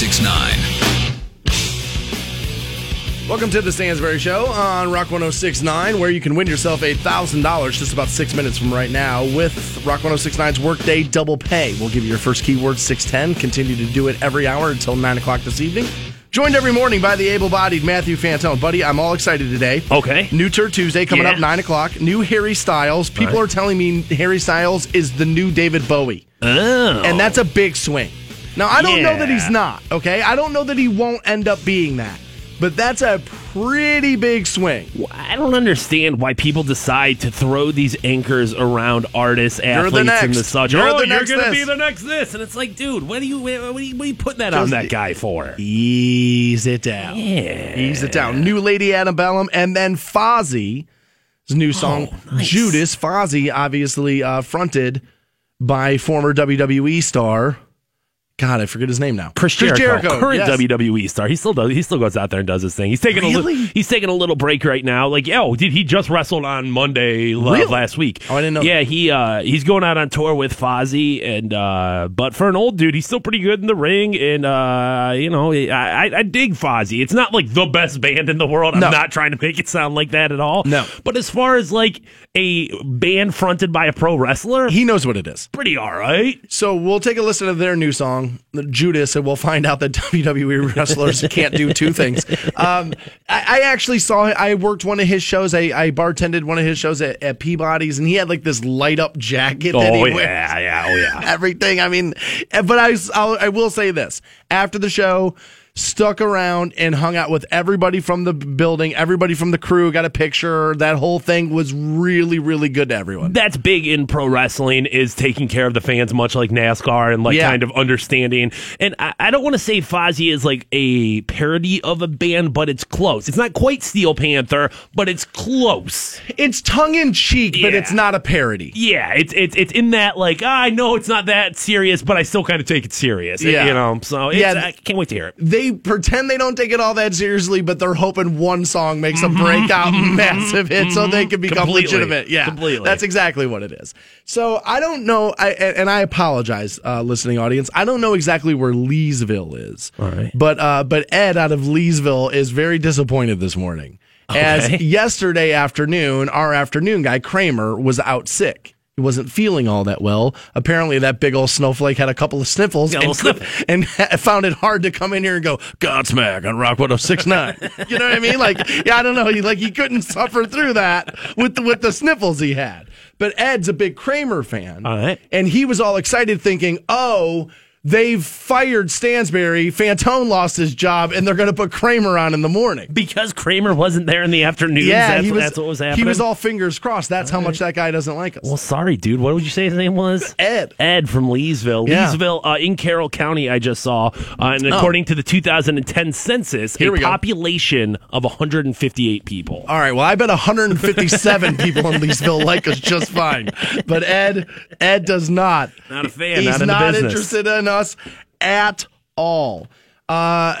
1069. Welcome to the Stansbury Show on Rock 1069, where you can win yourself $1,000 just about six minutes from right now with Rock 1069's Workday Double Pay. We'll give you your first keyword 610. Continue to do it every hour until 9 o'clock this evening. Joined every morning by the able bodied Matthew Fantone. Buddy, I'm all excited today. Okay. New Tour Tuesday coming Yeah. up, 9 o'clock. New Harry Styles. People Right. are telling me Harry Styles is the new David Bowie. Oh. And that's a big swing. Now, I don't know that he's not, okay? I don't know that he won't end up being that. But that's a pretty big swing. I don't understand why people decide to throw these anchors around artists, athletes, the and the such. You're oh, the you're going to be the next this, and it's like, dude, what are you, what are you, what are you putting that Just- on that guy for? Ease it down. Yeah. Ease it down. New Lady Antebellum, and then Fozzy, his new song, Oh, nice. Judas. Fozzy, obviously uh, fronted by former WWE star. God, I forget his name now. Chris Jericho, current yes. WWE star. He still does. He still goes out there and does his thing. He's taking a little. He's taking a little break right now. Like, oh, did he just wrestled on Monday l- Really? last week? Oh, I didn't know Yeah, he uh, he's going out on tour with Fozzy, and uh, but for an old dude, he's still pretty good in the ring. And uh, you know, I, I, I dig Fozzy. It's not like the best band in the world. I'm not trying to make it sound like that at all. No. but as far as like a band fronted by a pro wrestler, He knows what it is. pretty all right. So we'll take a listen to their new song, Judas, and we'll find out that WWE wrestlers can't do two things. Um, I, I actually saw, I worked one of his shows. I, I bartended one of his shows at, at Peabody's, and he had like this light up jacket that he Oh yeah, yeah, oh yeah. Everything. I mean, but I, I'll, I will say this after the show. Stuck around and hung out with everybody from the building, everybody from the crew, got a picture. That whole thing was really, really good to everyone. that's big in pro wrestling is taking care of the fans, much like NASCAR, and like Yeah. kind of understanding. And I, I don't want to say Fozzy is like a parody of a band, but it's close. It's not quite Steel Panther, but it's close. It's tongue in cheek, but it's not a parody. Yeah, it's it's it's in that like ah, I know it's not that serious, but I still kind of take it serious. Yeah. you know. So Yeah. I can't wait to hear it. They pretend they don't take it all that seriously, but they're hoping one song makes a breakout massive hit so they can become Completely. legitimate. Yeah, Completely. That's exactly what it is. So I don't know, I, and I apologize, uh, listening audience. I don't know exactly where Leesville is. Right. But uh, but Ed out of Leesville is very disappointed this morning. As yesterday afternoon, our afternoon guy Kramer was out sick. He wasn't feeling all that well. Apparently, that big old snowflake had a couple of sniffles and, sniffle. and found it hard to come in here and go Godsmack on Rock 1069. you know what I mean? Like, yeah, I don't know. He like he couldn't suffer through that with the, with the sniffles he had. But Ed's a big Kramer fan, All right. and he was all excited, thinking, "Oh." They've fired Stansbury. Fantone lost his job, and they're going to put Kramer on in the morning. Because Kramer wasn't there in the afternoon. Yeah, that's, he was. that's what was happening. He was all fingers crossed. That's how much that guy doesn't like us. Well, sorry, dude. What would you say his name was? Ed. Ed from Leesville. Yeah. Oh. Leesville uh, in Carroll County, I just saw. Uh, and according to the 2010 census, Here a we go. population of 158 people. All right. Well, I bet 157 people in Leesville like us just fine, but Ed, Ed does not. Not a fan, He's not in the business. interested in us at all. Uh,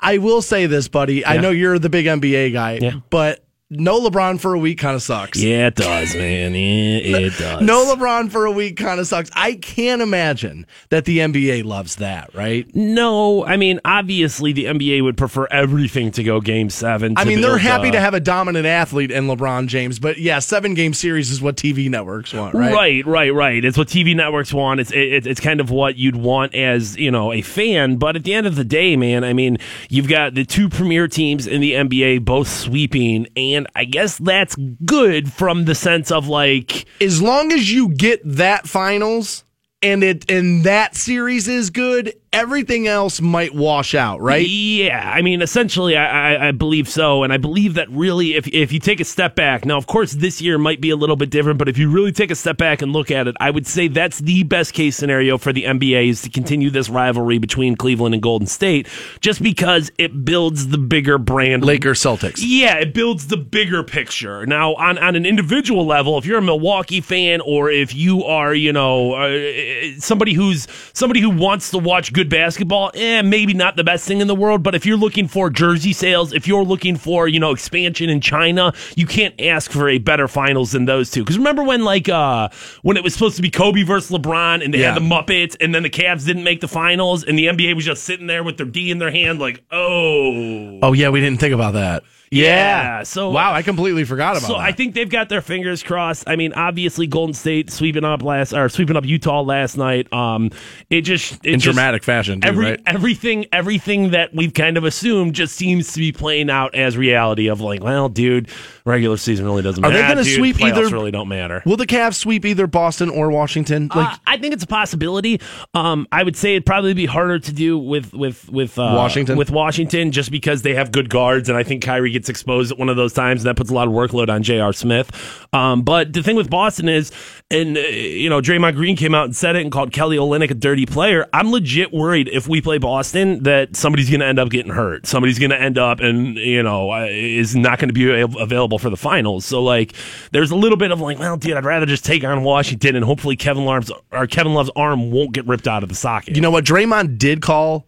I will say this, buddy. I know you're the big NBA guy, Yeah. but no LeBron for a week kind of sucks. Yeah, it does, man. Yeah, it does. No LeBron for a week kind of sucks. I can't imagine that the NBA loves that, right? No, I mean, obviously the NBA would prefer everything to go game seven. I mean, they're happy to have a dominant athlete in LeBron James, but yeah, seven game series is what TV networks want, right? Right, right, right. It's what TV networks want. It's it, it's kind of what you'd want as you know a fan. But at the end of the day, man, I mean, you've got the two premier teams in the NBA both sweeping, and I guess that's good from the sense of like As long as you get that finals and it and that series is good, everything else might wash out, right? Yeah, I mean, essentially, I, I, I believe so, and I believe that really, if if you take a step back, now, of course, this year might be a little bit different, but if you really take a step back and look at it, I would say that's the best case scenario for the NBA is to continue this rivalry between Cleveland and Golden State, just because it builds the bigger brand. Lakers Celtics. Yeah, it builds the bigger picture. Now, on, on an individual level, if you're a Milwaukee fan or if you are, you know, uh, somebody who's somebody who wants to watch good basketball, eh, maybe not the best thing in the world, but if you're looking for jersey sales, if you're looking for you know expansion in China, you can't ask for a better finals than those two. Because remember when like uh when it was supposed to be Kobe versus LeBron, and they Yeah. had the Muppets, and then the Cavs didn't make the finals, and the NBA was just sitting there with their D in their hand, like, oh. Oh yeah, we didn't think about that. Yeah, so- wow, I completely forgot about So that. I think they've got their fingers crossed. I mean, obviously Golden State sweeping up last or sweeping up Utah last night. Um, it just it in just- dramatic fashion, too, Every right? everything everything that we've kind of assumed just seems to be playing out as reality of like, well, dude, regular season really doesn't matter. Are matter. they gonna Dude, sweep playoffs either- really don't matter. Will the Cavs sweep either Boston or Washington? Like Uh, I think it's a possibility. Um, I would say it'd probably be harder to do with with with uh, Washington? with Washington just because they have good guards, and I think Kyrie gets exposed at one of those times, and that puts a lot of workload on J.R. Smith. Um, but the thing with Boston is, and uh, you know, Draymond Green came out and said it and called Kelly Olynyk a dirty player. I'm legit worried if we play Boston that somebody's going to end up getting hurt. Somebody's going to end up and you know uh, is not going to be available for the finals. So like, there's a little bit of like, well, dude, I'd rather just take on Washington and hopefully Kevin Love's or Kevin Love's arm won't get ripped out of the socket. You know what? Draymond did call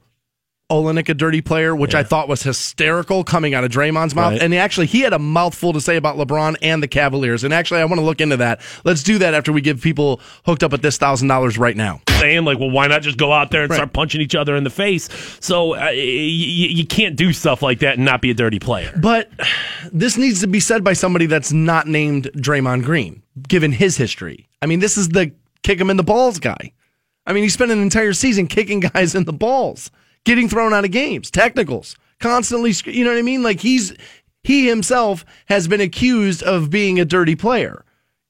Olynyk a dirty player, which I thought was hysterical coming out of Draymond's mouth. Right. And actually, he had a mouthful to say about LeBron and the Cavaliers. And actually, I want to look into that. Let's do that after we give people hooked up at this thousand dollars right now. saying like, well, why not just go out there and Right. start punching each other in the face? So uh, y- y- you can't do stuff like that and not be a dirty player. But this needs to be said by somebody that's not named Draymond Green, given his history. I mean, this is the kick him in the balls guy. I mean, he spent an entire season kicking guys in the balls, getting thrown out of games, technicals, constantly. You know what I mean? Like he's he himself has been accused of being a dirty player,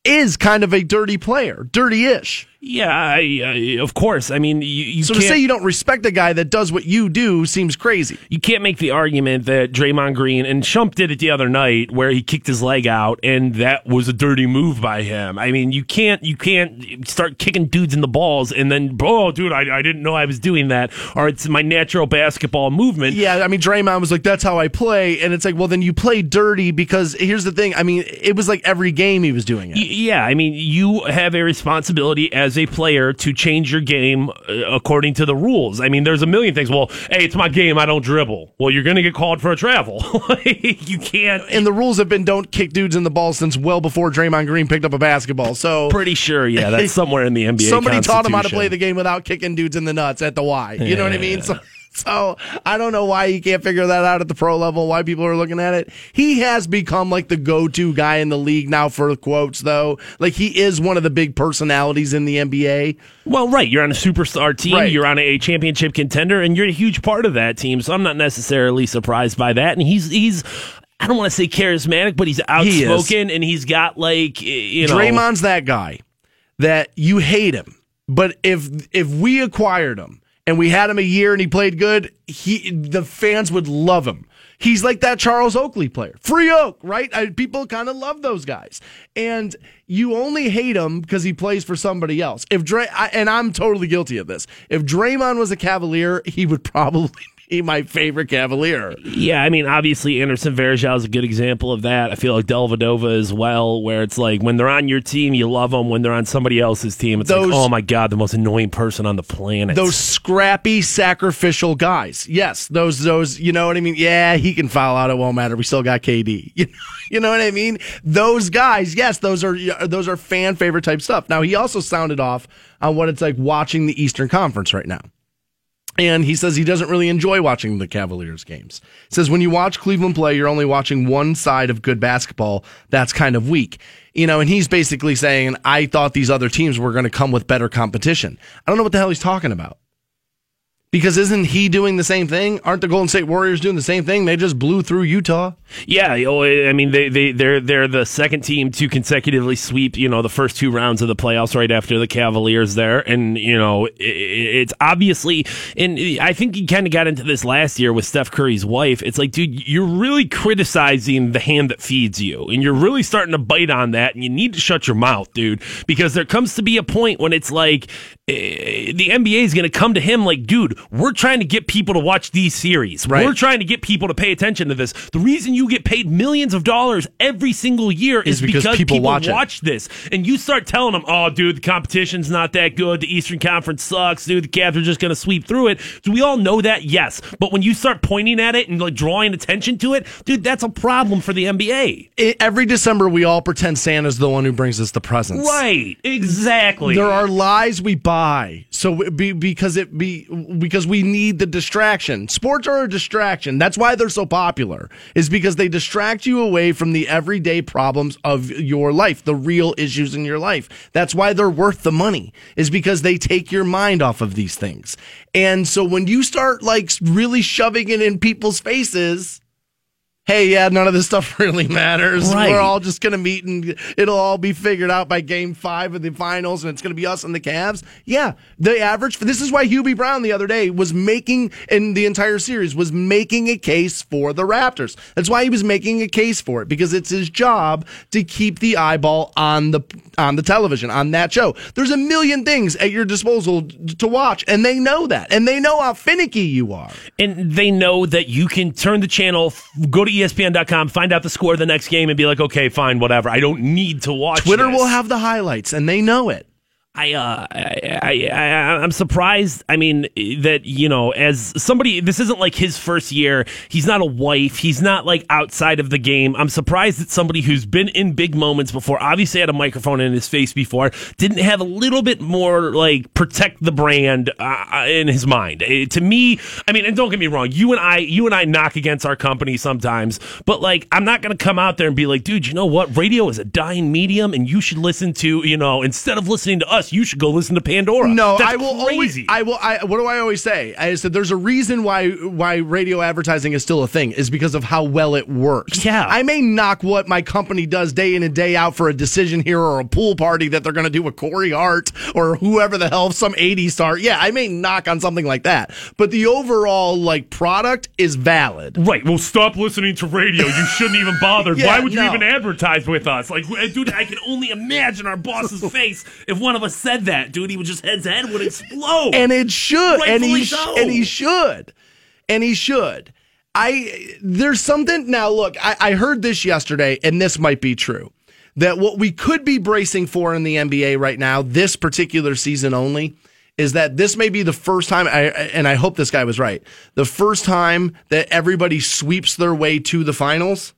is kind of a dirty player, dirty-ish. Yeah, I, uh, of course. I mean, you, you So to say you don't respect a guy that does what you do seems crazy. you can't make the argument that Draymond Green and Shump did it the other night where he kicked his leg out and that was a dirty move by him. I mean, you can't you can't start kicking dudes in the balls and then oh dude, I, I didn't know I was doing that or it's my natural basketball movement. Yeah, I mean, Draymond was like, "That's how I play," and it's like, well, then you play dirty because here's the thing. I mean, it was like every game he was doing it. Y- Yeah, I mean, you have a responsibility as a player to change your game uh, according to the rules. I mean, there's a million things. Well, hey, it's my game. I don't dribble. Well, you're going to get called for a travel. you can't. and the rules have been don't kick dudes in the ball since well before Draymond Green picked up a basketball. So Pretty sure, yeah, that's somewhere in the NBA. somebody taught him how to play the game without kicking dudes in the nuts at the Y. You know what I mean? So, so I don't know why you can't figure that out at the pro level. Why people are looking at it. He has become like the go-to guy in the league now for quotes, though. Like he is one of the big personalities in the NBA. Well, right. You're on a superstar team. Right. You're on a championship contender, and you're a huge part of that team. So I'm not necessarily surprised by that. And he's he's. I don't want to say charismatic, but he's He outspoken, and he's got like you know. Draymond's that guy that you hate him, but if if we acquired him and we had him a year and he played good, he the fans would love him. He's like that Charles Oakley player, free Oak, right? I, people kind of love those guys, and you only hate him because he plays for somebody else. If Dray, I, and I'm totally guilty of this. If Draymond was a Cavalier, he would probably be my favorite Cavalier. Yeah, I mean, obviously Anderson Varejao is a good example of that. I feel like Dellavedova as well, where it's like when they're on your team, you love them. When they're on somebody else's team, it's Those- like, oh my god, the most annoying person on the planet. those scrappy sacrificial guys. Yes, those those you know what I mean? Yeah, he can foul out, it won't matter. We still got KD. You you know what I mean? Those guys, yes, those are those are fan favorite type stuff. Now he also sounded off on what it's like watching the Eastern Conference right now. And he says he doesn't really enjoy watching the Cavaliers games. He says when you watch Cleveland play, you're only watching one side of good basketball. That's kind of weak. You know, and he's basically saying, I thought these other teams were going to come with better competition. I don't know what the hell he's talking about. Because isn't he doing the same thing? Aren't the Golden State Warriors doing the same thing? They just blew through Utah. Yeah, oh, I mean they they they're they're the second team to consecutively sweep you know the first two rounds of the playoffs right after the Cavaliers there, and you know it, it's obviously and I think he kind of got into this last year with Steph Curry's wife. It's like, dude, you're really criticizing the hand that feeds you, and you're really starting to bite on that, and you need to shut your mouth, dude, because there comes to be a point when it's like Eh, the NBA is going to come to him like, dude, we're trying to get people to watch these series. Right. We're trying to get people to pay attention to this. The reason you get paid millions of dollars every single year is, Is because because, people watch watch this. And you start telling them, oh, dude, the competition's not that good. The Eastern Conference sucks. Dude, the Cavs are just going to sweep through it. Do we all know that? Yes. But when you start pointing at it and like drawing attention to it, dude, that's a problem for the NBA. Every December, we all pretend Santa's the one who brings us the presents. Right. Exactly. There are lies we buy, so be, because it be because we need the distraction. Sports are a distraction. That's why they're so popular. Is because they distract you away from the everyday problems of your life, the real issues in your life. That's why they're worth the money. Is because they take your mind off of these things. And so when you start like really shoving it in people's faces, hey, yeah, none of this stuff really matters. Right. We're all just going to meet and it'll all be figured out by game five of the finals and it's going to be us and the Cavs. Yeah, the average, this is why Hubie Brown the other day was making, in the entire series, was making a case for the Raptors. That's why he was making a case for it because it's his job to keep the eyeball on the, on the television, on that show. There's a million things at your disposal to watch and they know that and they know how finicky you are. and they know that you can turn the channel, go to ESPN.com, find out the score of the next game, and be like, okay, fine, whatever. I don't need to watch. Twitter this. will have the highlights and they know it. I, uh, I, I, I, I'm surprised. I mean, that you know, as somebody, this isn't like his first year. He's not a wife. He's not like outside of the game. I'm surprised that somebody who's been in big moments before, obviously had a microphone in his face before, didn't have a little bit more like protect the brand uh, in his mind. Uh, to me, I mean, and don't get me wrong, you and I, you and I knock against our company sometimes, but like, I'm not going to come out there and be like, dude, you know what? Radio is a dying medium, and you should listen to, you know, instead of listening to us, you should go listen to Pandora. No, That's I will crazy. always. I will. I, what do I always say? I said there's a reason why why radio advertising is still a thing is because of how well it works. Yeah. I may knock what my company does day in and day out for a decision here or a pool party that they're going to do with Corey Hart or whoever the hell some 80s star. Yeah, I may knock on something like that, but the overall like product is valid. Right. Well, stop listening to radio. You shouldn't even bother. Yeah, Why would you no. even advertise with us? Like, dude, I can only imagine our boss's face if one of us said that. Dude, he would just head's head would explode. and it should and he so. and he should and he should i there's something now look I, I heard this yesterday and this might be true that what we could be bracing for in the nba right now this particular season only is that this may be the first time I, and i hope this guy was right the first time that everybody sweeps their way to the finals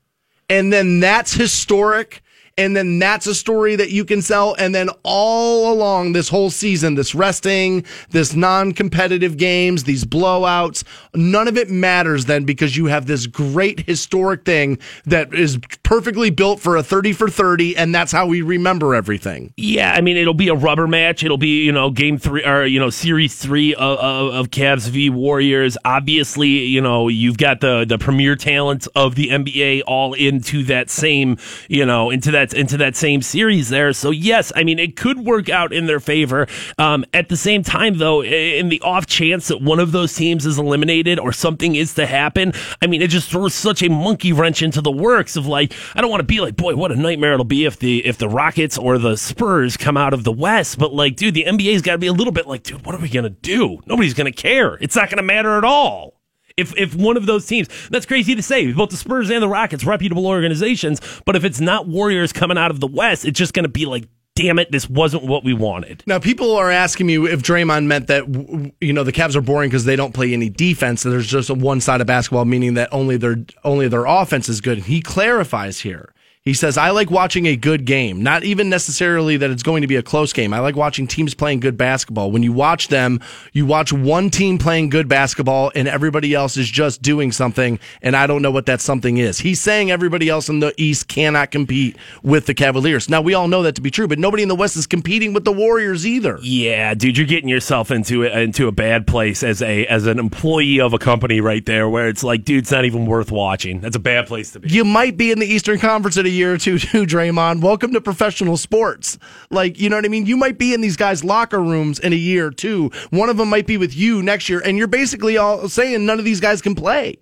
and then that's historic and then that's a story that you can sell and then all along this whole season this resting this non-competitive games these blowouts none of it matters then because you have this great historic thing that is perfectly built for a 30 for 30 and that's how we remember everything Yeah, I mean it'll be a rubber match. It'll be you know game three or you know series three of, of, of Cavs v Warriors. Obviously, you know you've got the the premier talent of the NBA all into that same you know into that into that same series there. So yes, I mean it could work out in their favor. Um, at the same time, though, in the off chance that one of those teams is eliminated or something is to happen, I mean it just throws such a monkey wrench into the works of like I don't want to be like boy what a nightmare it'll be if the if the Rockets or the Spurs come out of the West, but like dude the NBA's got to be a little bit like dude what are we gonna do? Nobody's gonna care. It's not gonna matter at all. If, if one of those teams, that's crazy to say, both the Spurs and the Rockets, reputable organizations, but if it's not Warriors coming out of the West, it's just going to be like, damn it, this wasn't what we wanted. Now, people are asking me if Draymond meant that you know the Cavs are boring because they don't play any defense. And there's just a one side of basketball, meaning that only their only their offense is good. And he clarifies here. He says, "I like watching a good game, not even necessarily that it's going to be a close game. I like watching teams playing good basketball. When you watch them, you watch one team playing good basketball, and everybody else is just doing something, and I don't know what that something is." He's saying everybody else in the East cannot compete with the Cavaliers. Now we all know that to be true, but nobody in the West is competing with the Warriors either. Yeah, dude, you're getting yourself into a, into a bad place as a as an employee of a company right there, where it's like, dude, it's not even worth watching. That's a bad place to be. you might be in the Eastern Conference a year or two, too, Draymond. Welcome to professional sports. Like, you know what I mean? You might be in these guys' locker rooms in a year or two. One of them might be with you next year, and you're basically all saying none of these guys can play.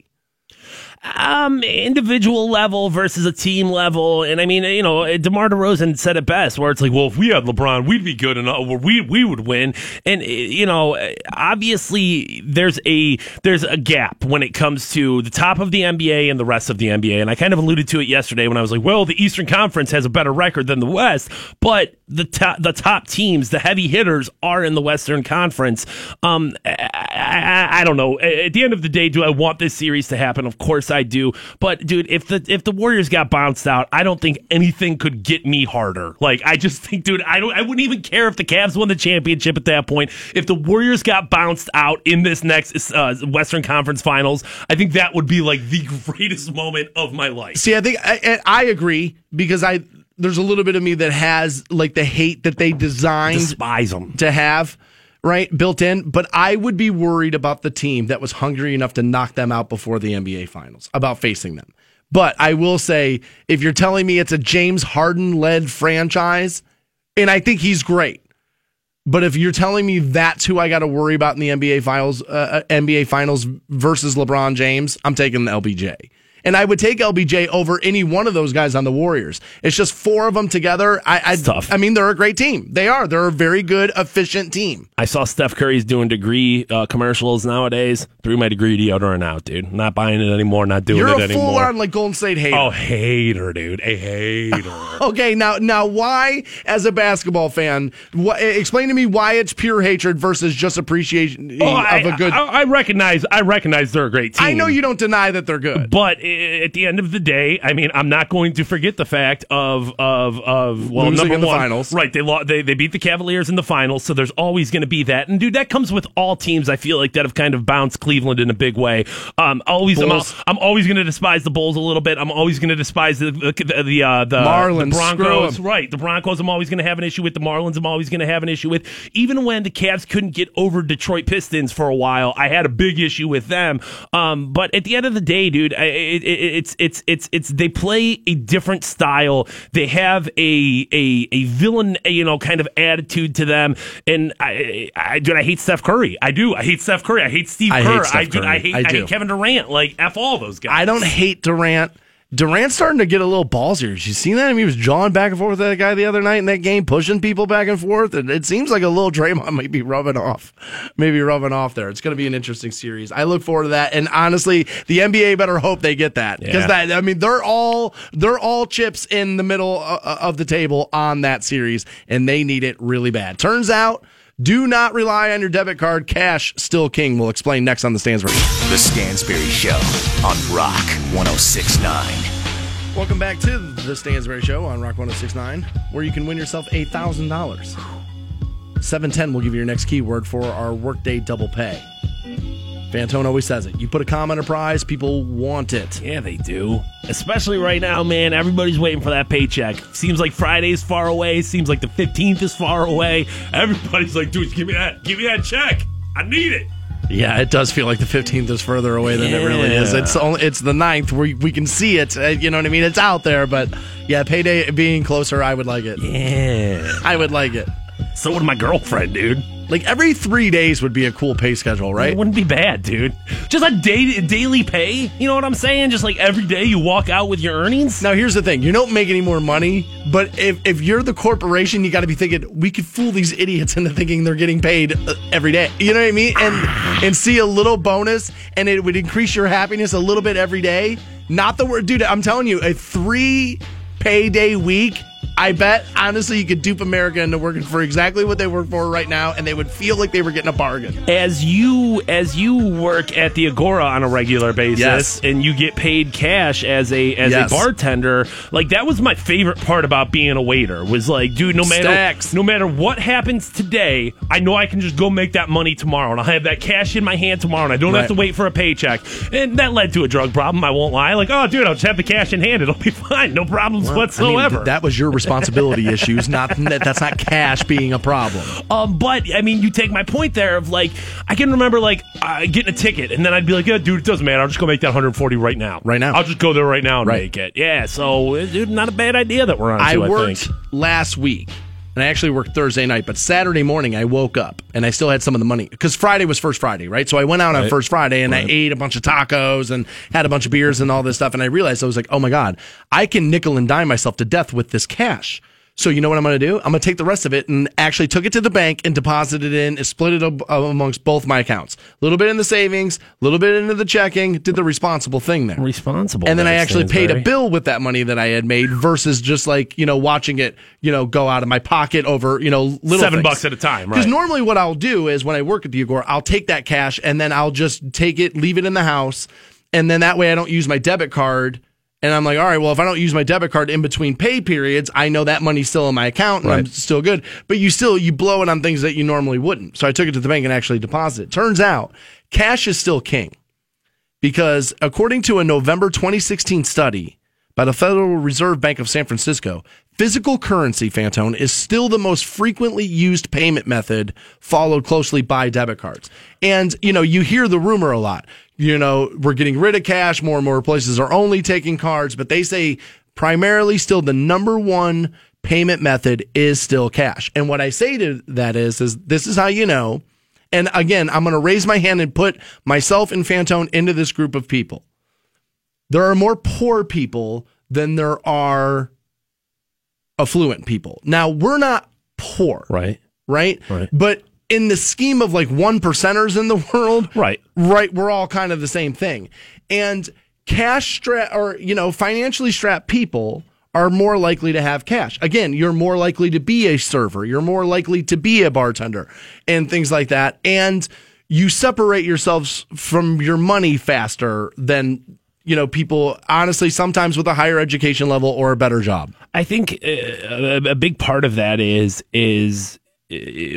Um, individual level versus a team level, and I mean, you know, DeMar DeRozan said it best, where it's like, well, if we had LeBron, we'd be good enough, we we would win, and you know, obviously there's a there's a gap when it comes to the top of the NBA and the rest of the NBA, and I kind of alluded to it yesterday when I was like, well, the Eastern Conference has a better record than the West, but the top the top teams, the heavy hitters, are in the Western Conference. Um, I, I, I don't know. At the end of the day, do I want this series to happen? Of course I do. But dude, if the if the Warriors got bounced out, I don't think anything could get me harder. Like I just think, dude, I don't I wouldn't even care if the Cavs won the championship at that point. If the Warriors got bounced out in this next uh, Western Conference Finals, I think that would be like the greatest moment of my life. See, I think I, I agree because I there's a little bit of me that has like the hate that they designed despise them to have right, built in. But I would be worried about the team that was hungry enough to knock them out before the NBA Finals, about facing them. But I will say, if you're telling me it's a James Harden led franchise, and I think he's great, but if you're telling me that's who I got to worry about in the NBA Finals, uh, uh NBA Finals versus LeBron James, I'm taking the LBJ. And I would take LBJ over any one of those guys on the Warriors. It's just four of them together. I, I, tough. I mean, they're a great team. They are. They're a very good, efficient team. I saw Steph Curry's doing degree uh, commercials nowadays. Threw my degree deodorant out, dude. Not buying it anymore. Not doing You're it a anymore. full on like Golden State hater. Oh, hater, dude. A hater. okay, now now why, as a basketball fan, wh- explain to me why it's pure hatred versus just appreciation Oh, of I, a good. I, I recognize. I recognize they're a great team. I know you don't deny that they're good. But at the end of the day, I mean, I'm not going to forget the fact of of of well, Losing number one, finals. right? They, lo- they they beat the Cavaliers in the finals, so there's always going to be that. And dude, that comes with all teams. I feel like that have kind of bounced Cleveland in a big way. Um, always, I'm, al- I'm always going to despise the Bulls a little bit. I'm always going to despise the the the, uh, the Marlins, the Broncos. Right, the Broncos. I'm always going to have an issue with the Marlins. I'm always going to have an issue with. Even when the Cavs couldn't get over Detroit Pistons for a while, I had a big issue with them. Um, but at the end of the day, dude, I, it, it, it's it's it's it's they play a different style. They have a a a villain, you know, kind of attitude to them. And I, I dude, I hate Steph Curry. I do. I hate Steph Curry. I hate Steve I Kerr. hate Steph I, I hate I I, hate Kevin Durant. Like f all those guys. I don't hate Durant. Durant's starting to get a little ballsier. You seen that? I mean, he was jawing back and forth with that guy the other night in that game, pushing people back and forth. And it seems like a little Draymond might be rubbing off, maybe rubbing off there. It's going to be an interesting series. I look forward to that. And honestly, the NBA better hope they get that because Yeah. that I mean they're all they're all chips in the middle uh, of the table on that series, and they need it really bad. Turns out. Do not rely on your debit card. Cash still king. We'll explain next on the Stansbury. The Stansbury Show on Rock 1069. Welcome back to the Stansbury Show on Rock 1069, where you can win yourself $8,000. 710 will give you your next keyword for our workday double pay. Fantone always says it. You put a comment or prize, people want it. Yeah, they do. Especially right now, man. Everybody's waiting for that paycheck. Seems like Friday's far away. Seems like the 15th is far away. Everybody's like, dude, give me that. Give me that check. I need it. Yeah, it does feel like the 15th is further away than it really is. It's only, it's the 9th where we can see it. uh, You know what I mean? It's out there, but yeah, payday being closer, I would like it. Yeah. I would like it. So would my girlfriend, dude. Like every three days would be a cool pay schedule, right? It wouldn't be bad, dude. Just a day, daily pay. You know what I'm saying? Just like every day you walk out with your earnings. Now here's the thing: you don't make any more money, but if if you're the corporation, you got to be thinking we could fool these idiots into thinking they're getting paid uh, every day. You know what I mean? And and see a little bonus, and it would increase your happiness a little bit every day. Not the word, dude. I'm telling you, a three payday week. I bet honestly you could dupe America into working for exactly what they work for right now, and they would feel like they were getting a bargain. as you as you work at the Agora on a regular basis Yes. and you get paid cash as a as Yes. a bartender, like that was my favorite part about being a waiter was like, dude, no matter Stacks. no matter what happens today, I know I can just go make that money tomorrow and I'll have that cash in my hand tomorrow and I don't Right. have to wait for a paycheck. And that led to a drug problem, I won't lie. Like, oh dude, I'll just have the cash in hand, it'll be fine, no problems I mean, whatsoever. that was your responsibility issues, not that, that's not cash being a problem. Um, but I mean, you take my point there of like, I can remember like uh, getting a ticket, and then I'd be like, "Yeah, dude, it doesn't matter. I'll just go make that 140 right now. Right now. I'll just go there right now and Right. make it. Yeah. So, dude, not a bad idea that we're on. I I worked think. last week and I actually worked Thursday night, but Saturday morning I woke up and I still had some of the money because Friday was first Friday, right? So I went out on first Friday and I ate a bunch of tacos and had a bunch of beers and all this stuff. And I realized I was like, oh my God, I can nickel and dime myself to death with this cash. So you know what I'm going to do? I'm going to take the rest of it and actually took it to the bank and deposited it in and split it ab- uh, amongst both my accounts. A little bit in the savings, a little bit into the checking, did the responsible thing there. Responsible. And then I actually paid a bill with that money that I had made versus just like, you know, watching it, you know, go out of my pocket over, you know, little Seven things. bucks at a time, right? Because normally what I'll do is when I work at the Agora, I'll take that cash and then I'll just take it, leave it in the house. And then that way I don't use my debit card. And I'm like, all right, well, if I don't use my debit card in between pay periods, I know that money's still in my account and I'm still good. But you still, you blow it on things that you normally wouldn't. So I took it to the bank and actually deposited. Turns out cash is still king because according to a November 2016 study by the Federal Reserve Bank of San Francisco, physical currency, Fantone, is still the most frequently used payment method, followed closely by debit cards. And, you know, you hear the rumor a lot. You know, we're getting rid of cash. More and more places are only taking cards, but they say primarily still the number one payment method is still cash. And what I say to that is, is this is how you know. And again, I'm going to raise my hand and put myself and Fantone into this group of people. There are more poor people than there are affluent people. Now, we're not poor, Right. right? Right. But in the scheme of like one percenters in the world, Right. right, we're all kind of the same thing. And cash strap or, you know, financially strapped people are more likely to have cash. Again, you're more likely to be a server, you're more likely to be a bartender and things like that. And you separate yourselves from your money faster than you know people honestly sometimes with a higher education level or a better job. I think uh, a, a big part of that is is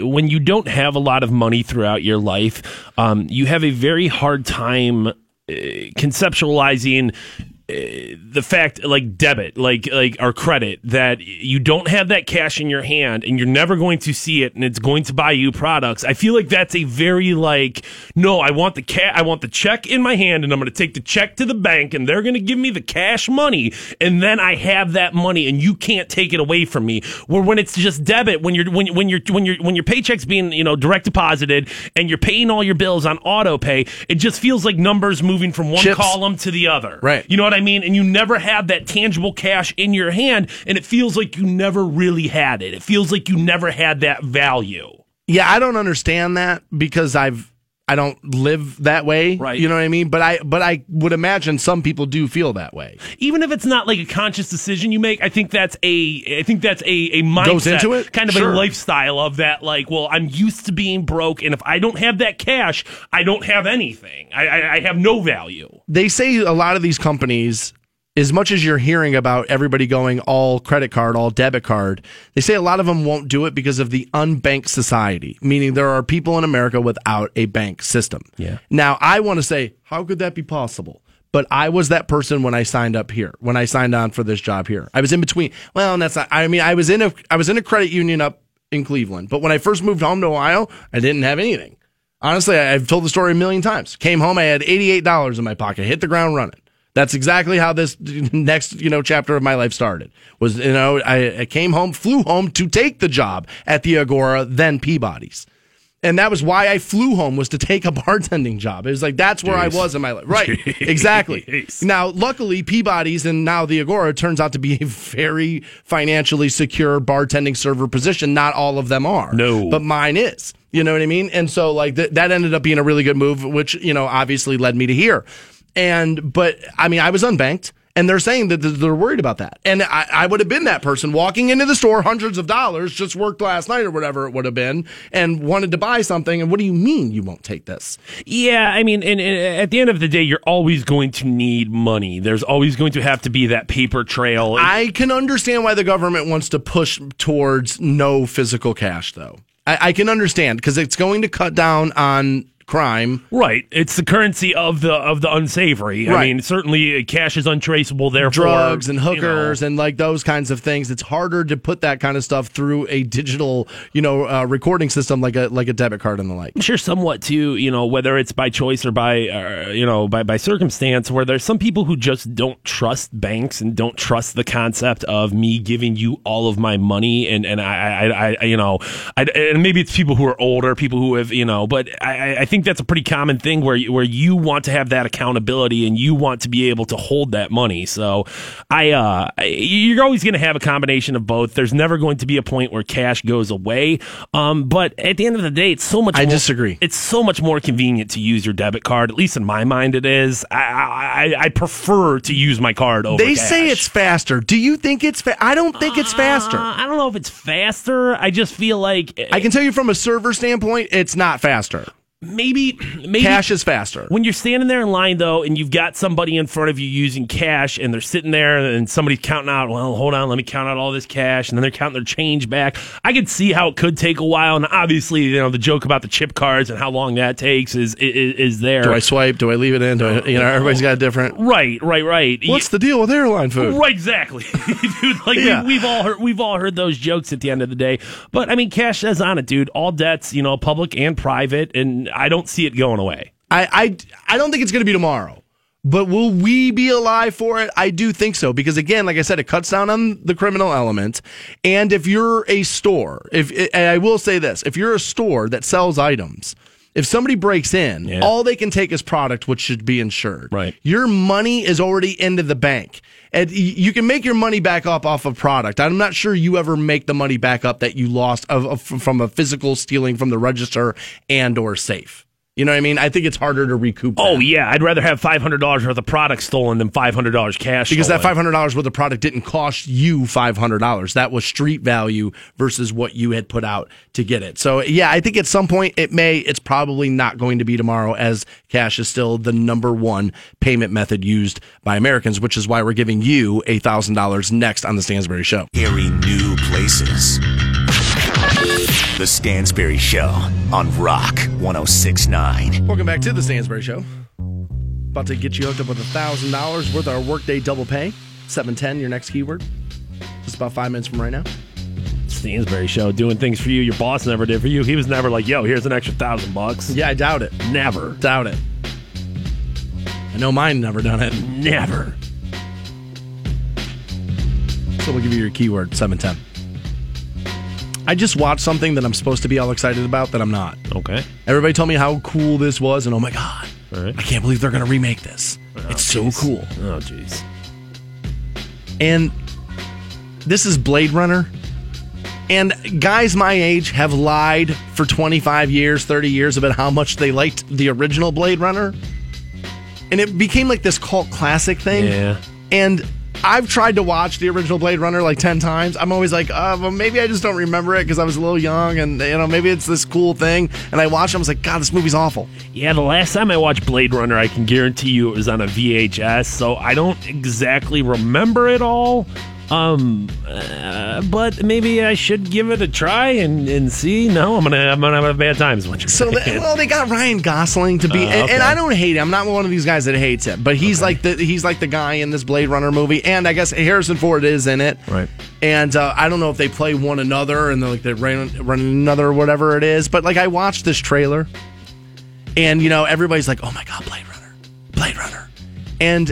when you don't have a lot of money throughout your life, um, you have a very hard time uh, conceptualizing uh, the fact like debit like like our credit that you don't have that cash in your hand and you're never going to see it and it's going to buy you products i feel like that's a very like no i want the ca- i want the check in my hand and i'm going to take the check to the bank and they're going to give me the cash money and then i have that money and you can't take it away from me where when it's just debit when you're when, when you're when you're when your paycheck's being you know direct deposited and you're paying all your bills on auto pay it just feels like numbers moving from one Chips. column to the other Right. you know what I mean? And you never have that tangible cash in your hand, and it feels like you never really had it. It feels like you never had that value. Yeah, I don't understand that because I've I don't live that way. Right. You know what I mean? But I but I would imagine some people do feel that way. Even if it's not like a conscious decision you make, I think that's a I think that's a a mindset, Goes into it? kind of Sure. a lifestyle of that. Like, well, I'm used to being broke, and if I don't have that cash, I don't have anything. I, I, I have no value. They say a lot of these companies as much as you're hearing about everybody going all credit card, all debit card, they say a lot of them won't do it because of the unbanked society, meaning there are people in America without a bank system. Yeah. Now, I want to say, how could that be possible? But I was that person when I signed up here, when I signed on for this job here. I was in between. Well, and that's not, I mean, I was in a, I was in a credit union up in Cleveland, but when I first moved home to Ohio, I didn't have anything. Honestly, I've told the story a million times. Came home, I had $88 in my pocket, hit the ground running. That's exactly how this next, you know, chapter of my life started. Was, you know, I, I came home, flew home to take the job at the Agora, then Peabody's. And that was why I flew home was to take a bartending job. It was like that's where I was in my life. Right. Exactly. Jeez. Now, luckily Peabody's and now the Agora turns out to be a very financially secure bartending server position. Not all of them are. No. But mine is. You know what I mean? And so like th- that ended up being a really good move, which, you know, obviously led me to here. And, but I mean, I was unbanked and they're saying that they're worried about that. And I, I would have been that person walking into the store, hundreds of dollars, just worked last night or whatever it would have been and wanted to buy something. And what do you mean you won't take this? Yeah, I mean, and, and uh, at the end of the day, you're always going to need money. There's always going to have to be that paper trail. I can understand why the government wants to push towards no physical cash, though. I, I can understand because it's going to cut down on crime. Right. It's the currency of the of the unsavory. Right. I mean, certainly uh, cash is untraceable. Therefore, drugs and you know, hookers and like those kinds of things. It's harder to put that kind of stuff through a digital, you know, uh, recording system like a like a debit card and the like. Sure somewhat too, you know, whether it's by choice or by, uh, you know, by, by circumstance, where there's some people who just don't trust banks and don't trust the concept of me giving you all of my money. And, and I, I, I you know, I, and maybe it's people who are older, people who have, you know, but I, I think that's a pretty common thing where, you- where you want to have that accountability and you want to be able to hold that money. So I, uh, you're always going to have a combination of both. There's never going to be a point where cash goes away. Um, but at the end of the day, it's so much I more- disagree. it's so much more convenient to use your debit card. At least in my mind, it is. I I, I prefer to use my card over. They cash. say it's faster. Do you think it's? Fa- I don't think it's faster. Uh, I don't know if it's faster. I just feel like I can tell you from a server standpoint, it's not faster. Maybe maybe Cash is faster. When you're standing there in line, though, and you've got somebody in front of you using cash, and they're sitting there, and somebody's counting out, well, hold on, let me count out all this cash, and then they're counting their change back. I could see how it could take a while, and obviously, you know, the joke about the chip cards and how long that takes is is, is there. Do I swipe? Do I leave it in? Do I, you know, everybody's got a different. right, right, right. What's the deal with airline food? Right, exactly, dude. Like Yeah. we, we've all heard, we've all heard those jokes at the end of the day. But I mean, cash says on it, dude. All debts, you know, public and private, and I don't see it going away. I, I, I don't think it's going to be tomorrow. But will we be alive for it? I do think so because again, like I said, it cuts down on the criminal element. And if you're a store, if I will say this, if you're a store that sells items, if somebody breaks in, Yeah. all they can take is product which should be insured. Right. Your money is already into the bank. And you can make your money back up off of product. I'm not sure you ever make the money back up that you lost of, of, from a physical stealing from the register and or safe. You know what I mean? I think it's harder to recoup. Oh that. yeah, I'd rather have five hundred dollars worth of product stolen than five hundred dollars cash. because that five hundred dollars worth of product didn't cost you five hundred dollars. That was street value versus what you had put out to get it. So yeah, I think at some point it may. It's probably not going to be tomorrow, as cash is still the number one payment method used by Americans, which is why we're giving you a thousand dollars next on the Stansbury Show. Airy new places. The Stansbury Show on Rock 1069. Welcome back to the Stansbury Show. About to get you hooked up with a thousand dollars worth of our workday double pay. Seven ten, your next keyword. Just about five minutes from right now. Stansbury show doing things for you your boss never did for you. He was never like, "Yo, here's an extra thousand bucks." Yeah, I doubt it. Never, Doubt it. I know mine never done it. never. So we'll give you your keyword, 710. I just watched something that I'm supposed to be all excited about that I'm not. Okay. Everybody told me how cool this was, and oh my God, All right. I can't believe they're going to remake this. Oh, it's so cool. Oh, jeez. And this is Blade Runner. And guys my age have lied for 25 years, 30 years about how much they liked the original Blade Runner. And it became like this cult classic thing. Yeah. And I've tried to watch the original Blade Runner like 10 times. I'm always like, uh, well, maybe I just don't remember it because I was a little young and, you know, maybe it's this cool thing. And I watched it, I was like, God, this movie's awful. Yeah, the last time I watched Blade Runner, I can guarantee you it was on a VHS, so I don't exactly remember it all. Um, uh, but maybe I should give it a try and, and see. No, I'm gonna I'm gonna have bad times. What you're So, well, they got Ryan Gosling to be, Uh, and, okay. and I don't hate him. I'm not one of these guys that hates him, but he's like the he's like the guy in this Blade Runner movie, and I guess Harrison Ford is in it, Right. And uh, I don't know if they play one another and they're like they run run another or whatever it is, but like I watched this trailer, and you know everybody's like, oh my god, Blade Runner, Blade Runner, and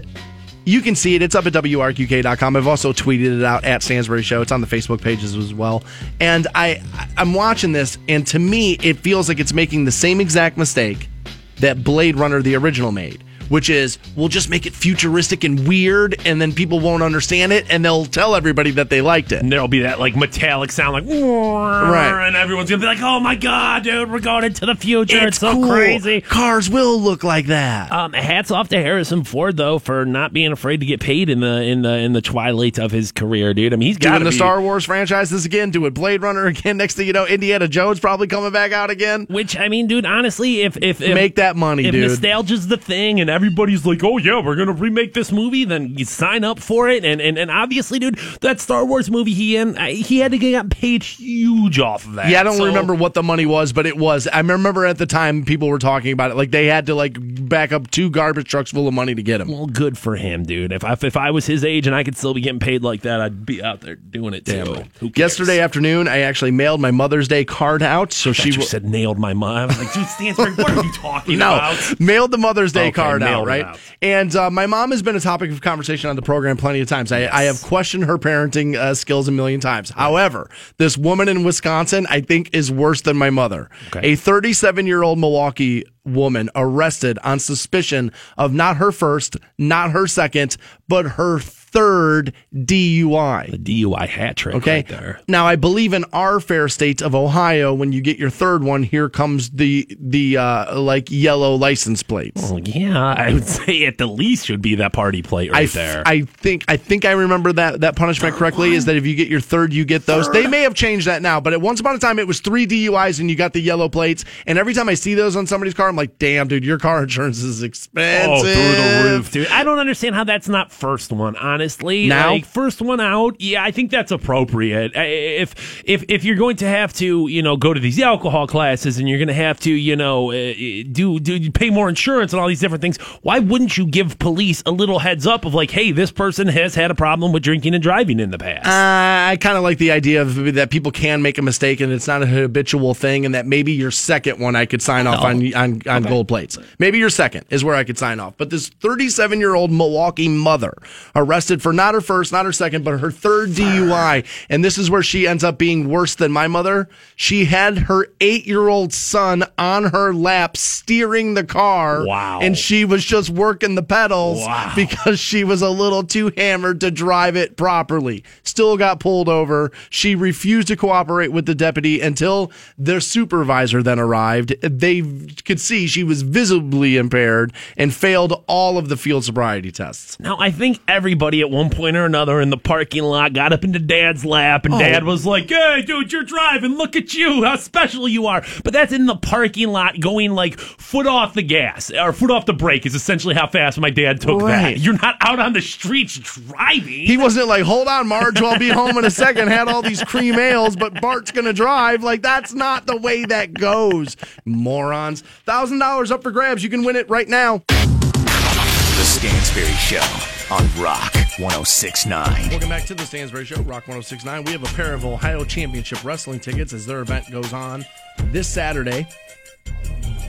you can see it. It's up at wrqk.com. I've also tweeted it out at Stansbury Show. It's on the Facebook pages as well. And I, I'm watching this, and to me, it feels like it's making the same exact mistake that Blade Runner, the original, made, which is we'll just make it futuristic and weird, and then people won't understand it, and they'll tell everybody that they liked it. and there'll be that like metallic sound, like Right. and everyone's gonna be like, "Oh my god, dude, we're going into the future! It's, so cool. crazy." Cars will look like that. Um, hats off to Harrison Ford though for not being afraid to get paid in the in the in the twilight of his career, dude. I mean, he's got Doing the Star Wars franchises again, doing Blade Runner again. Next thing you know, Indiana Jones probably coming back out again. Which I mean, dude, honestly, if if, if Make that money, if dude. nostalgia's the thing and everybody's like, "Oh yeah, we're gonna remake this movie." Then you sign up for it, and and, and obviously, dude, that Star Wars movie he in, uh, he had to get paid huge off of that. Yeah, I don't So- remember what the money was, but it was. I remember at the time people were talking about it. Like they had to like back up two garbage trucks full of money to get him. Well, good for him, dude. If I, if I was his age and I could still be getting paid like that, I'd be out there doing it too. Who cares? Yesterday afternoon, I actually mailed my Mother's Day card out. So she she w- said nailed my mom. I was like, dude, Stansbury, what are you talking no about? mailed the Mother's Day Okay, card out, right? out. And uh, my mom has been a topic of conversation on the program plenty of times. I, I have questioned her parenting uh, skills a million times. However, this woman in Wisconsin, I think, is worse than my mother. Okay. A 37 year old Milwaukee woman arrested on suspicion of not her first, not her second, but her third DUI. The DUI hat trick Okay. right there. Now, I believe in our fair state of Ohio, when you get your third one, here comes the the uh, like yellow license plates. Well, yeah, I would say at the least should be that party plate right I, f- there. I think I think I remember that that punishment correctly is that if you get your third, you get those. They may have changed that now, but at once upon a time it was three DUIs and you got the yellow plates. And every time I see those on somebody's car, I'm like, damn, dude, your car insurance is expensive. Oh, through the roof, dude! I don't understand how that's not first one. Honestly, Now? like first one out, yeah, I think that's appropriate. If if if you're going to have to, you know, go to these alcohol classes and you're going to have to, you know, uh, do do pay more insurance and all these different things, why wouldn't you give police a little heads up of like, hey, this person has had a problem with drinking and driving in the past? Uh, I kind of like the idea of that people can make a mistake and it's not a habitual thing, and that maybe your second one I could sign off on on, on gold plates. Maybe your second is where I could sign off. But this 37 year old Milwaukee mother arrested for not her first, not her second, but her third DUI, and this is where she ends up being worse than my mother. She had her eight year old son on her lap steering the car. Wow. And she was just working the pedals Wow. because she was a little too hammered to drive it properly. Still got pulled over. She refused to cooperate with the deputy until their supervisor then arrived. They could see she was visibly impaired and failed all of the field sobriety tests. Now, I think everybody at one point or another in the parking lot got up into dad's lap, and oh. dad was like, Hey, dude, you're driving. Look at you, how special you are. But that's in the parking lot going like foot off the gas or foot off the brake, is essentially how fast my dad took Right. that. You're not out on the streets driving. He wasn't like, hold on, Marge, I'll be home in a second. Had all these cream ales, but Bart's gonna drive. Like that's not the way that goes, morons. Thousand dollars up for grabs. You can win it right now. The Stansbury Show on Rock 1069. Welcome back to the Stansbury Show, Rock 1069. We have a pair of Ohio Championship Wrestling tickets as their event goes on this Saturday.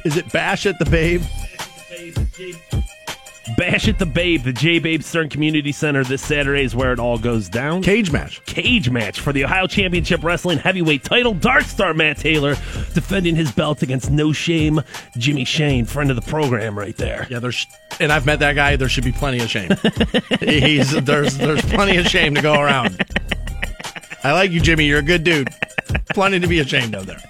Is it Bash at the Babe? Bash at the Babe, the J Babe Stern Community Center this Saturday is where it all goes down. Cage match. cage match for the Ohio Championship Wrestling Heavyweight title. Dark Star Matt Taylor defending his belt against No Shame Jimmy Shane, friend of the program right there. Yeah, there's and I've met that guy. There should be plenty of shame. He's there's there's plenty of shame to go around. I like you, Jimmy. You're a good dude. Plenty to be ashamed of there.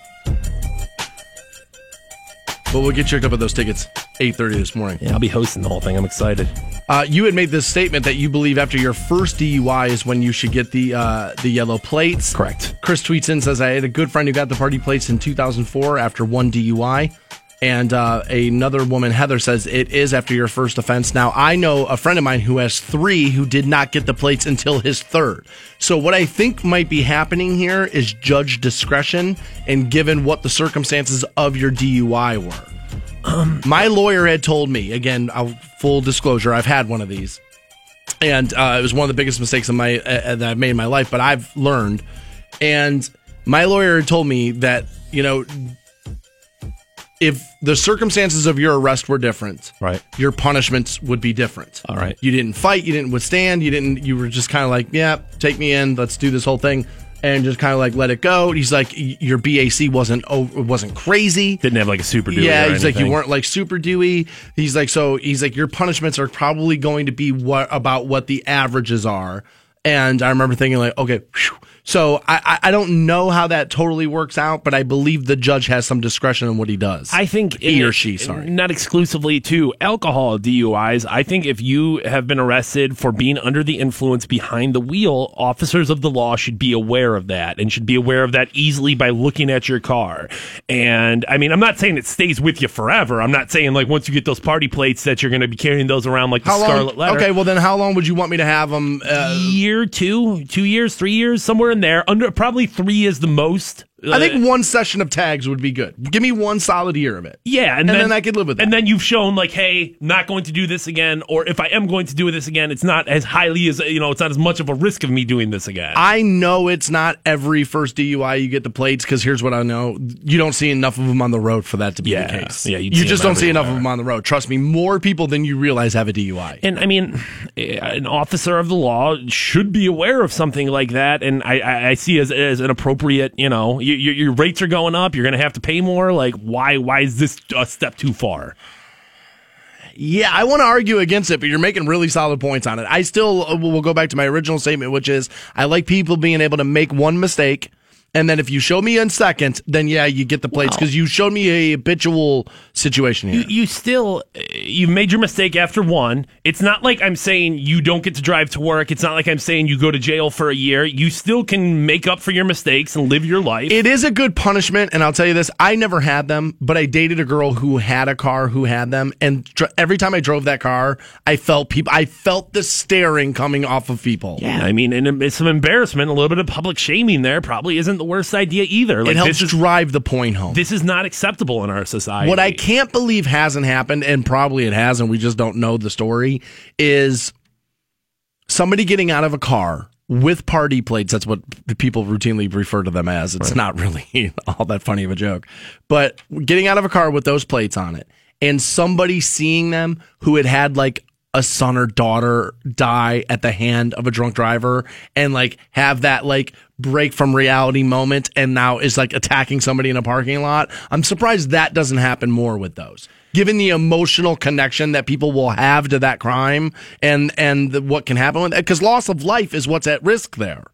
But we'll get you a couple of those tickets. 8:30 this morning. Yeah, I'll be hosting the whole thing. I'm excited. Uh, you had made this statement that you believe after your first DUI is when you should get the uh, the yellow plates. Correct. Chris tweets in says I had a good friend who got the party plates in 2004 after one DUI, and uh, another woman Heather says it is after your first offense. Now I know a friend of mine who has three who did not get the plates until his third. So what I think might be happening here is judge discretion, and given what the circumstances of your DUI were. My lawyer had told me again. I'll, full disclosure, I've had one of these, and uh, it was one of the biggest mistakes in my uh, that I've made in my life. But I've learned, and my lawyer had told me that you know if the circumstances of your arrest were different, Right. your punishments would be different. All right. You didn't fight, you didn't withstand, you didn't you were just kind of like, yeah, take me in, let's do this whole thing and just kind of like let it go. He's like your BAC wasn't over, wasn't crazy. Didn't have like a super duty. Yeah, he's like you weren't like super dewy. He's like so he's like your punishments are probably going to be what about what the averages are. And I remember thinking like, okay, phew. So I, I don't know how that totally works out, but I believe the judge has some discretion in what he does. I think he in- or she, sorry. not exclusively to alcohol DUIs. I think if you have been arrested for being under the influence behind the wheel, officers of the law should be aware of that and should be aware of that easily by looking at your car. And I mean, I'm not saying it stays with you forever. I'm not saying like once you get those party plates that you're going to be carrying those around like the how long? scarlet letter. Okay, well then, how long would you want me to have them? Uh, year, two, two years, three years, somewhere in there. Under probably three is the most. I think one session of tags would be good. Give me one solid year of it. Yeah, and, And then I could live with it. And then you've shown like, hey, not going to do this again, or if I am going to do this again, it's not as highly as you know, it's not as much of a risk of me doing this again. I know it's not every first DUI you get the plates because here's what I know: you don't see enough of them on the road for that to be Yeah. the case. Yeah, you just don't see enough of them on the road. Trust me, more people than you realize have a DUI. and I mean, eh, an officer of the law should be aware of something like that, and I, I, I see as as an appropriate, you know, your, your, your rates are going up, you're going to have to pay more. Like, why why is this a step too far? Yeah, I want to argue against it, but you're making really solid points on it. I still uh, will go back to my original statement, which is I like people being able to make one mistake. And then if you show me in seconds, then yeah, you get the plates because you showed me a habitual situation here. you still eh, you've made your mistake after one it's not like i'm saying you don't get to drive to work it's not like i'm saying you go to jail for a year you still can make up for your mistakes and live your life It is a good punishment, and I'll tell you this: I never had them, but I dated a girl who had a car who had them, and dr- every time I drove that car, I felt people. I felt the staring coming off of people. yeah i mean and it's some embarrassment a little bit of public shaming there probably isn't the worst idea either it like helps this is, drive the point home. this is not acceptable in our society What I can't believe hasn't happened, and probably it has, and we just don't know the story, is somebody getting out of a car with party plates. That's what people routinely refer to them as. It's not really all that funny of a joke. But getting out of a car with those plates on it, and somebody seeing them who had had like a son or daughter die at the hand of a drunk driver and like have that like break from reality moment and now is like attacking somebody in a parking lot. I'm surprised that doesn't happen more with those. Given the emotional connection that people will have to that crime and and the, what can happen with it, because loss of life is what's at risk there.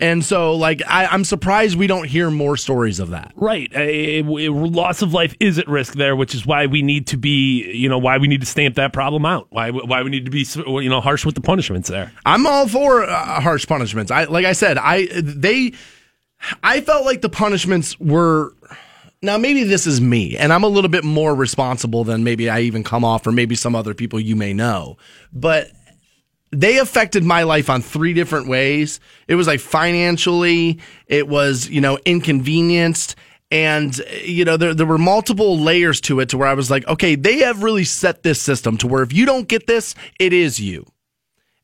And so, like, I, I'm surprised we don't hear more stories of that. Right. A, a- a loss of life is at risk there, which is why we need to be, you know, why we need to stamp that problem out. Why, why we need to be, you know, harsh with the punishments there. I'm all for uh, harsh punishments. I like I said, I they I felt like the punishments were now maybe this is me and I'm a little bit more responsible than maybe I even come off or maybe some other people you may know. But they affected my life on three different ways. It was like financially, it was, you know, inconvenienced. And, you know, there, there were multiple layers to it to where I was like, okay, they have really set this system to where if you don't get this, it is you.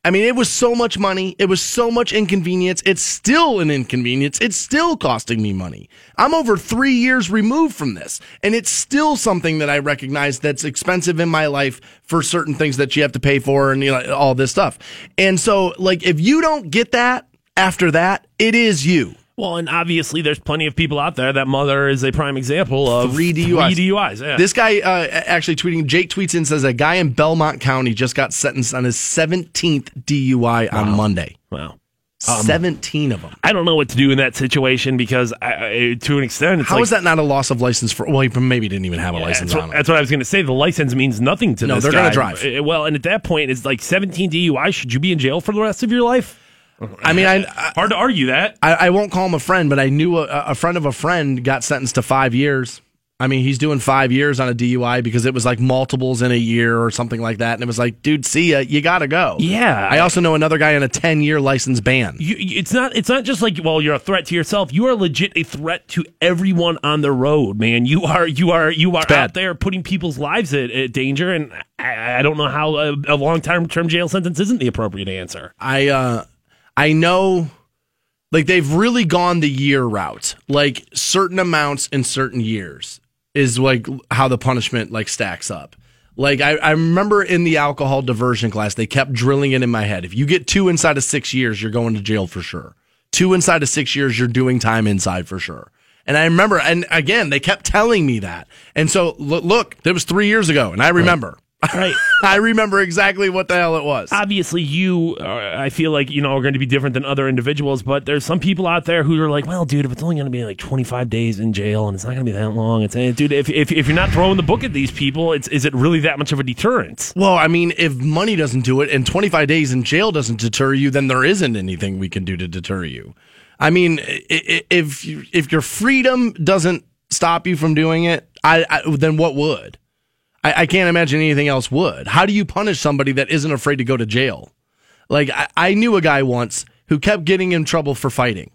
I mean, it was so much money. It was so much inconvenience. It's still an inconvenience. It's still costing me money. I'm over three years removed from this, and it's still something that I recognize that's expensive in my life for certain things that you have to pay for and you know, all this stuff. And so, like, if you don't get that after that, it is you. Well, and obviously there's plenty of people out there. That mother is a prime example of Three DUIs. Three DUIs, yeah. This guy uh, actually tweeting, Jake tweets in says a guy in Belmont County just got sentenced on his 17th DUI on Monday. wow. 17 of them. I don't know what to do in that situation because I, I, to an extent, it's How like, is that not a loss of license for? Well, he maybe didn't even have a license that's on what, that's what I was going to say. The license means nothing to No, this they're gonna drive. Uh, Well, and at that point, it's like 17 DUI. Should you be in jail for the rest of your life? I mean, I, Hard to argue that. I I won't call him a friend, but I knew a, a friend of a friend got sentenced to five years. I mean, he's doing five years on a DUI because it was like multiples in a year or something like that, and it was like, dude, see ya, you gotta go. Yeah. I also know another guy on a ten year license ban. You, it's not. It's not just like well, you're a threat to yourself. You are legit a threat to everyone on the road, man. You are. You are. You are out there putting people's lives at, at danger, and I, I don't know how a, a long term term jail sentence isn't the appropriate answer. I uh I know like they've really gone the year route. Like certain amounts in certain years is like how the punishment like stacks up. Like I, I remember in the alcohol diversion class, they kept drilling it in my head. If you get two inside of six years, you're going to jail for sure. Two inside of six years, you're doing time inside for sure. And I remember, and again, they kept telling me that. And so look, look, that was three years ago, and I remember. Right. I remember exactly what the hell it was. obviously you uh, i feel like you know are going to be different than other individuals but there's some people out there who are like well dude if it's only going to be like 25 days in jail and it's not going to be that long it's eh, dude if, if, if you're not throwing the book at these people it's is it really that much of a deterrent Well, I mean, if money doesn't do it and 25 days in jail doesn't deter you, then there isn't anything we can do to deter you. I mean, if you, if your freedom doesn't stop you from doing it, I, I then what would? I, I can't imagine anything else would. How do you punish somebody that isn't afraid to go to jail? Like I, I knew a guy once who kept getting in trouble for fighting.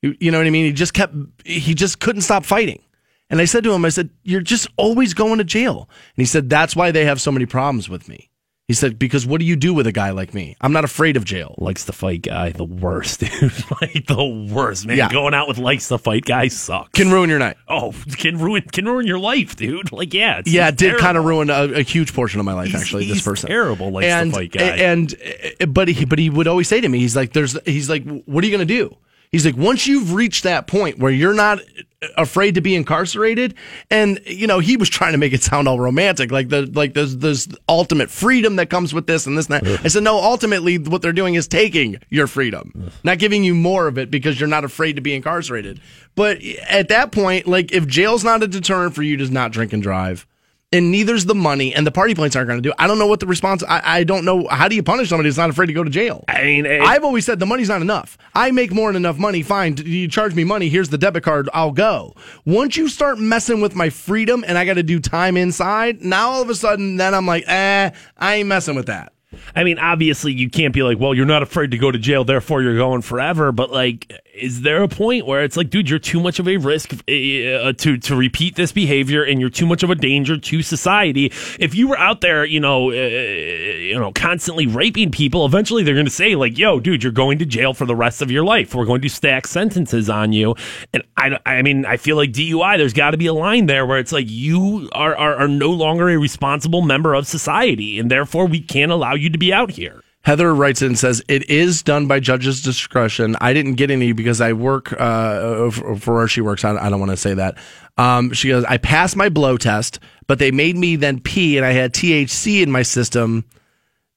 You, you know what I mean? He just kept he just couldn't stop fighting. And I said to him, I said, You're just always going to jail. And he said, That's why they have so many problems with me. He said, Because what do you do with a guy like me? I'm not afraid of jail. likes to fight guy the worst dude like the worst man Yeah. going out with likes to fight guy sucks Can ruin your night. oh can ruin can ruin your life dude like yeah it's, Yeah, it did kind of ruin a, a huge portion of my life. He's- actually, he's this person terrible, likes to and, fight guy. And uh, but he but he would always say to me, he's like, "There's," he's like, "What are you going to do?" He's like, once you've reached that point where you're not afraid to be incarcerated, and you know, he was trying to make it sound all romantic, like the like there's this ultimate freedom that comes with this and this and that. I said, no, ultimately, what they're doing is taking your freedom, not giving you more of it because you're not afraid to be incarcerated. But at that point, like if jail's not a deterrent for you to not drink and drive, and neither's the money, and the party points aren't going to do. I don't know what the response. I, I don't know how do you punish somebody who's not afraid to go to jail. I mean, it- I've always said the money's not enough. I make more than enough money. Fine, you charge me money. Here's the debit card. I'll go. Once you start messing with my freedom, and I got to do time inside, now all of a sudden, then I'm like, eh, I ain't messing with that. I mean, obviously, you can't be like, well, you're not afraid to go to jail, therefore you're going forever. But like, is there a point where it's like, dude, you're too much of a risk uh, to to repeat this behavior, and you're too much of a danger to society? If you were out there, you know, uh, you know, constantly raping people, eventually they're going to say like, yo, dude, you're going to jail for the rest of your life. We're going to stack sentences on you. And I, I mean, I feel like DUI. There's got to be a line there where it's like you are, are are no longer a responsible member of society, and therefore we can't allow you to be out here. Heather writes in and says it is done by judge's discretion. I didn't get any because I work uh, for where she works. I, don't want to say that. Um, she goes, I passed my blow test, but they made me then pee, and I had THC in my system.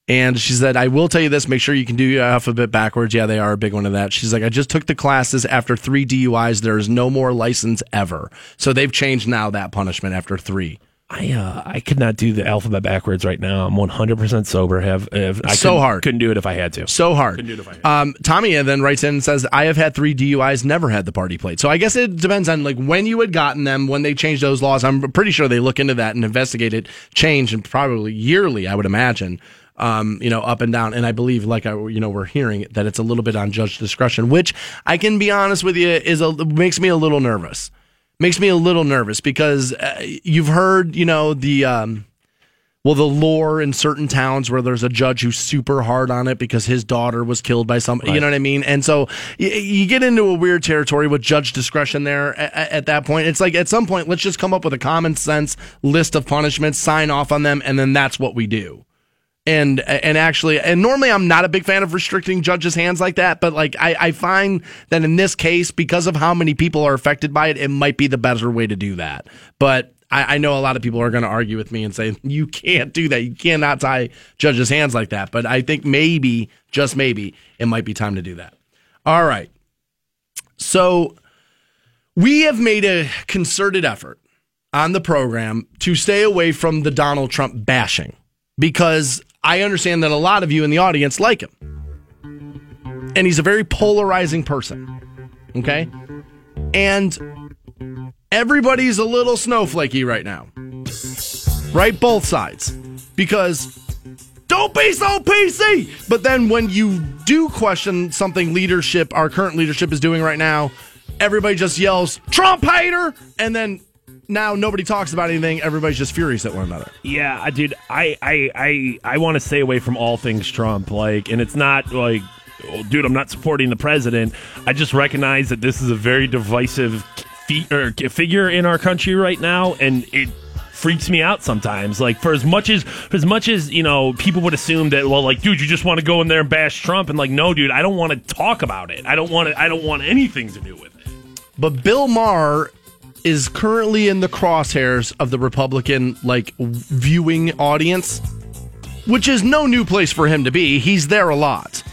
And she said, I will tell you this, make sure you can do your alphabet backwards. Yeah, they are a big one of that. She's like, I just took the classes after three DUIs. There's no more license ever. So they've changed now that punishment after three. I uh, I could not do the alphabet backwards right now. I'm 100 percent sober. Have if, I So hard. Couldn't do it if I had to. So hard. Couldn't do it if I had Um, Tommy then writes in and says, I have had three DUIs, never had the party plate. So I guess it depends on like when you had gotten them, when they changed those laws. I'm pretty sure they look into that and investigate it, change, and probably yearly, I would imagine. Um, you know, up and down, and I believe, like I, you know, we're hearing that it's a little bit on judge discretion, which I can be honest with you is a, makes me a little nervous. Makes me a little nervous because uh, you've heard, you know, the um, well, the lore in certain towns where there's a judge who's super hard on it because his daughter was killed by some, you know what I mean? And so y- you get into a weird territory with judge discretion there at, at that point. It's like at some point, let's just come up with a common sense list of punishments, sign off on them, and then that's what we do. And and actually, and normally I'm not a big fan of restricting judges' hands like that, but like I, I find that in this case, because of how many people are affected by it, it might be the better way to do that. But I, I know a lot of people are going to argue with me and say you can't do that. You cannot tie judges' hands like that. But I think maybe, just maybe, it might be time to do that. All right. So we have made a concerted effort on the program to stay away from the Donald Trump bashing because I understand that a lot of you in the audience like him. And he's a very polarizing person. Okay? And everybody's a little snowflakey right now. Right? Both sides. Because don't be so PC. But then when you do question something leadership, our current leadership is doing right now, everybody just yells, Trump hater! And then now nobody talks about anything. Everybody's just furious at one another. Yeah, I- dude, I I I, I want to stay away from all things Trump. Like, and it's not like, oh, dude, I'm not supporting the president. I just recognize that this is a very divisive fi- or er, figure in our country right now, and it freaks me out sometimes. Like, for as much as for as much as you know, people would assume that, well, like, dude, you just want to go in there and bash Trump, and like, no, dude, I don't want to talk about it. I don't want to. I don't want anything to do with it. But Bill Maher is currently in the crosshairs of the Republican like viewing audience, which is no new place for him to be. He's there a lot.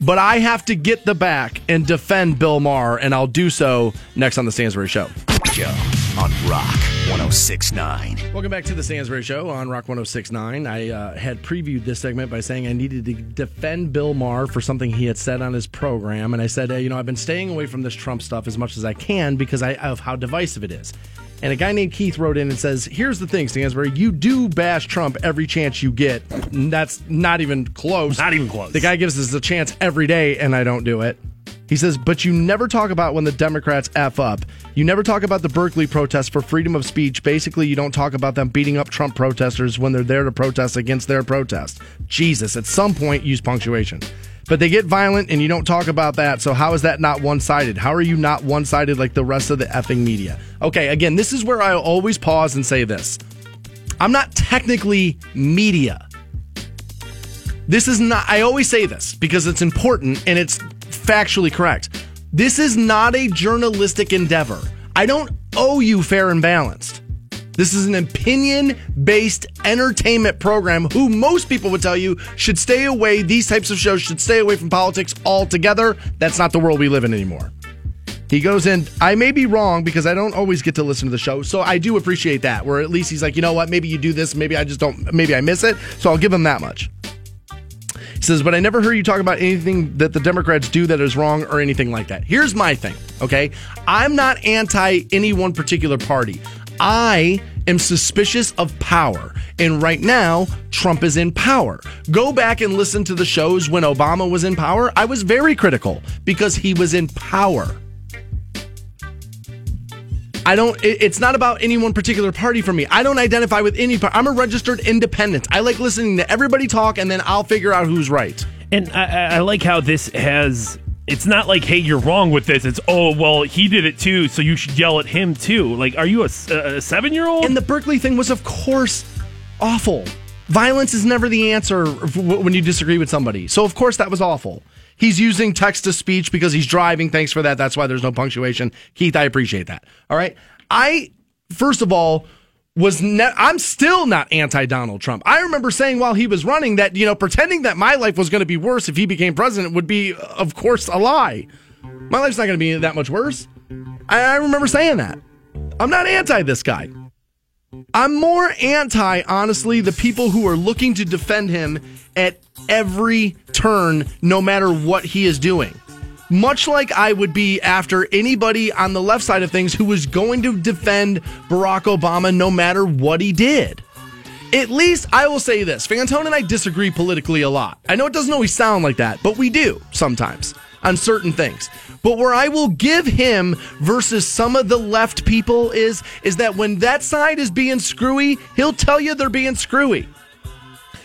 But I have to get the back and defend Bill Maher, and I'll do so next on the Stansbury Show. Show on Rock 1069. Welcome back to the Stansbury Show on Rock 1069. I uh, had previewed this segment by saying I needed to defend Bill Maher for something he had said on his program. And I said, you know, I've been staying away from this Trump stuff as much as I can because I, of how divisive it is. And a guy named Keith wrote in and says, Here's the thing, Stansbury, you do bash Trump every chance you get. That's not even close. Not even close. The guy gives us a chance every day, and I don't do it. He says, but you never talk about when the Democrats F up. You never talk about the Berkeley protests for freedom of speech. Basically, you don't talk about them beating up Trump protesters when they're there to protest against their protest. Jesus, at some point, use punctuation. But they get violent and you don't talk about that. So, how is that not one sided? How are you not one sided like the rest of the effing media? Okay, again, this is where I always pause and say this I'm not technically media. This is not, I always say this because it's important and it's factually correct. This is not a journalistic endeavor. I don't owe you fair and balanced. This is an opinion based entertainment program who most people would tell you should stay away, these types of shows should stay away from politics altogether. That's not the world we live in anymore. He goes in, I may be wrong because I don't always get to listen to the show. So I do appreciate that, where at least he's like, you know what, maybe you do this, maybe I just don't, maybe I miss it. So I'll give him that much. He says, but I never heard you talk about anything that the Democrats do that is wrong or anything like that. Here's my thing, okay? I'm not anti any one particular party. I am suspicious of power. And right now, Trump is in power. Go back and listen to the shows when Obama was in power. I was very critical because he was in power. I don't, it's not about any one particular party for me. I don't identify with any party. I'm a registered independent. I like listening to everybody talk and then I'll figure out who's right. And I, I like how this has it's not like, hey, you're wrong with this. It's, oh, well, he did it too, so you should yell at him too. Like, are you a, a seven year old? And the Berkeley thing was, of course, awful. Violence is never the answer when you disagree with somebody. So, of course, that was awful. He's using text to speech because he's driving. Thanks for that. That's why there's no punctuation. Keith, I appreciate that. All right. I, first of all, was ne- I'm still not anti Donald Trump. I remember saying while he was running that you know pretending that my life was going to be worse if he became president would be, uh, of course, a lie. My life's not going to be that much worse. I, I remember saying that. I'm not anti this guy. I'm more anti, honestly, the people who are looking to defend him at every turn, no matter what he is doing much like I would be after anybody on the left side of things who was going to defend Barack Obama no matter what he did. At least I will say this Fantone and I disagree politically a lot. I know it doesn't always sound like that, but we do sometimes on certain things. But where I will give him versus some of the left people is is that when that side is being screwy, he'll tell you they're being screwy.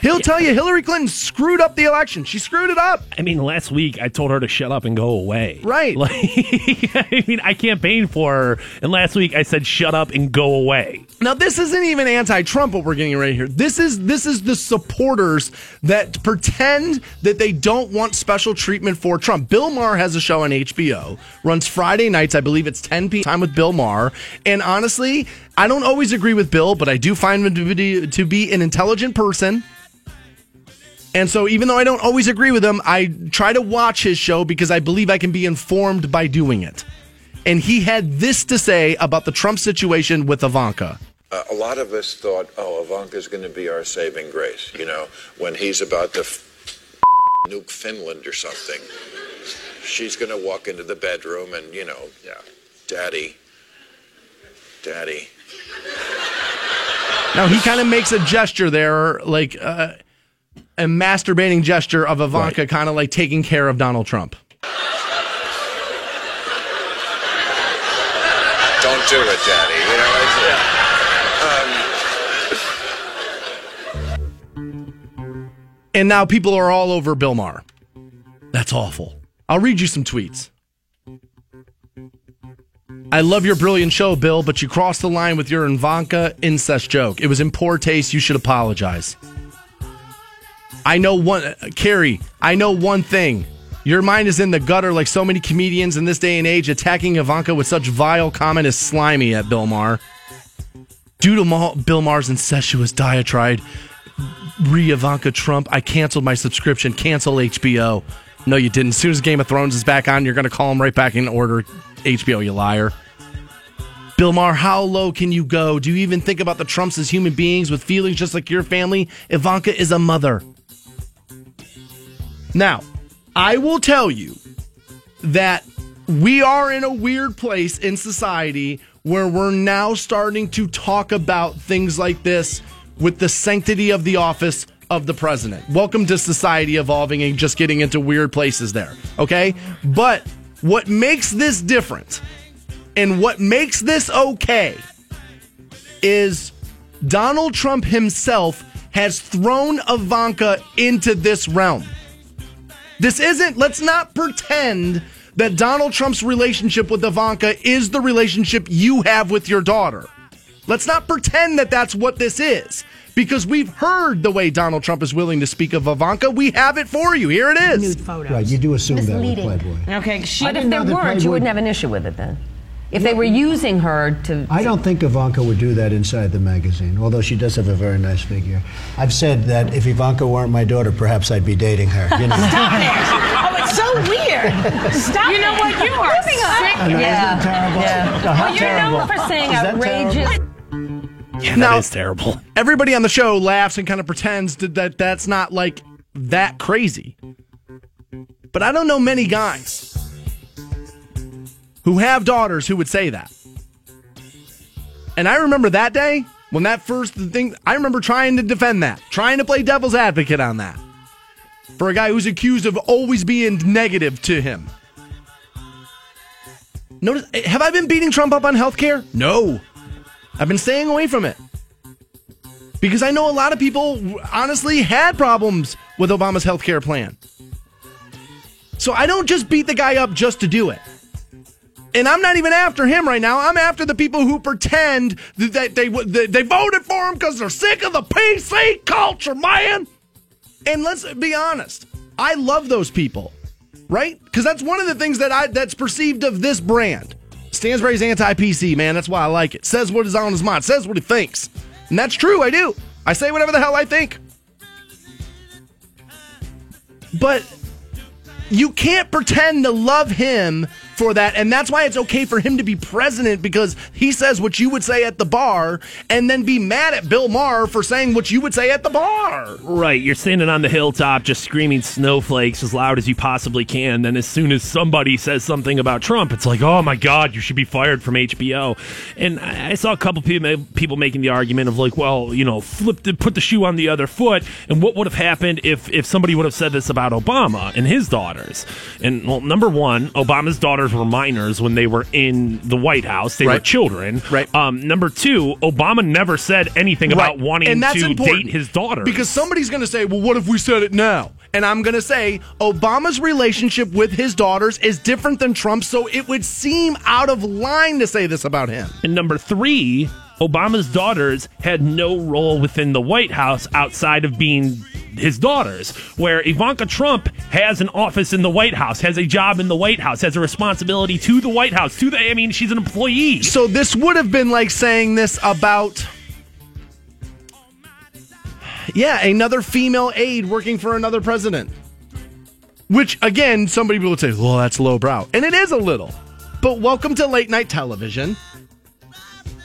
He'll tell you Hillary Clinton screwed up the election. She screwed it up. I mean, last week I told her to shut up and go away. Right. Like, I mean, I campaigned for her, and last week I said shut up and go away. Now this isn't even anti-Trump what we're getting right here. This is this is the supporters that pretend that they don't want special treatment for Trump. Bill Maher has a show on HBO, runs Friday nights, I believe it's 10 p.m. time with Bill Maher, and honestly, I don't always agree with Bill, but I do find him to be, to be an intelligent person and so, even though I don't always agree with him, I try to watch his show because I believe I can be informed by doing it. And he had this to say about the Trump situation with Ivanka. Uh, a lot of us thought, oh, Ivanka's going to be our saving grace, you know, when he's about to f- nuke Finland or something. She's going to walk into the bedroom and, you know, yeah, daddy, daddy. Now, he kind of makes a gesture there, like, uh, a masturbating gesture of Ivanka right. kind of like taking care of Donald Trump. Don't do it, Daddy. You know, um... And now people are all over Bill Maher. That's awful. I'll read you some tweets. I love your brilliant show, Bill, but you crossed the line with your Ivanka incest joke. It was in poor taste. You should apologize. I know one, Carrie, I know one thing. Your mind is in the gutter like so many comedians in this day and age. Attacking Ivanka with such vile comment is slimy at Bill Maher. Due to Ma- Bill Maher's incestuous diatribe, re Ivanka Trump, I canceled my subscription. Cancel HBO. No, you didn't. As soon as Game of Thrones is back on, you're going to call them right back in order. HBO, you liar. Bill Maher, how low can you go? Do you even think about the Trumps as human beings with feelings just like your family? Ivanka is a mother. Now, I will tell you that we are in a weird place in society where we're now starting to talk about things like this with the sanctity of the office of the president. Welcome to society evolving and just getting into weird places there. Okay? But what makes this different and what makes this okay is Donald Trump himself has thrown Ivanka into this realm. This isn't, let's not pretend that Donald Trump's relationship with Ivanka is the relationship you have with your daughter. Let's not pretend that that's what this is. Because we've heard the way Donald Trump is willing to speak of Ivanka. We have it for you. Here it is. Nude photos. Right, you do assume that with Misleading. Playboy. Okay, she But if there weren't, you wouldn't have an issue with it then. If they were using her to. I don't think Ivanka would do that inside the magazine, although she does have a very nice figure. I've said that if Ivanka weren't my daughter, perhaps I'd be dating her. You know? Oh, it's so weird. Stop. You know what? You are sick. I isn't Yeah. that terrible? Yeah. No, how Well, you're terrible. known for saying Is that outrageous. terrible? Yeah, Now- that is terrible. Everybody on the show laughs and kind of pretends that, that that's not like that crazy. But I don't know many guys who have daughters who would say that. And I remember that day when that first thing, I remember trying to defend that, trying to play devil's advocate on that for a guy who's accused of always being negative to him. Notice, eh, have I been beating Trump up on healthcare? No. I've been staying away from it. Because I know a lot of people honestly had problems with Obama's healthcare plan. So I don't just beat the guy up just to do it. And I'm not even after him right now. I'm after the people who pretend that they that they voted for him because they're sick of the PC culture, man. And let's be honest, I love those people, right? Because that's one of the things that I that's perceived of this brand. Stansbury's anti-PC, man. That's why I like it. Says what is on his mind. Says what he thinks, and that's true. I do. I say whatever the hell I think. But you can't pretend to love him for that and that's why it's okay for him to be president because he says what you would say at the bar and then be mad at bill maher for saying what you would say at the bar Right, you're standing on the hilltop just screaming snowflakes as loud as you possibly can. Then, as soon as somebody says something about Trump, it's like, oh my God, you should be fired from HBO. And I saw a couple people making the argument of like, well, you know, flip the, put the shoe on the other foot. And what would have happened if if somebody would have said this about Obama and his daughters? And well, number one, Obama's daughters were minors when they were in the White House; they were children. Right. Um, number two, Obama never said anything about wanting to important date his daughter because somebody's going to say well what if we said it now? And i'm going to say obama's relationship with his daughters is different than trump's so it would seem out of line to say this about him. And number three, Obama's daughters had no role within the White House outside of being his daughters. Where Ivanka Trump has an office in the White House, has a job in the White House, has a responsibility to the White House. To the, I mean, she's an employee. so this would have been like saying this about yeah another female aide working for another president which again some people would say well that's lowbrow and it is a little but welcome to late night television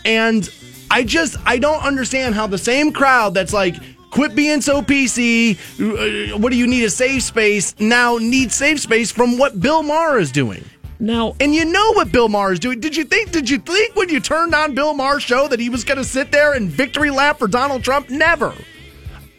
and i just i don't understand how the same crowd that's like quit being so pc uh, what do you need a safe space now need safe space from what bill maher is doing Now, and you know what Bill Maher is doing. Did you think? Did you think when you turned on Bill Maher's show that he was going to sit there and victory lap for Donald Trump? Never.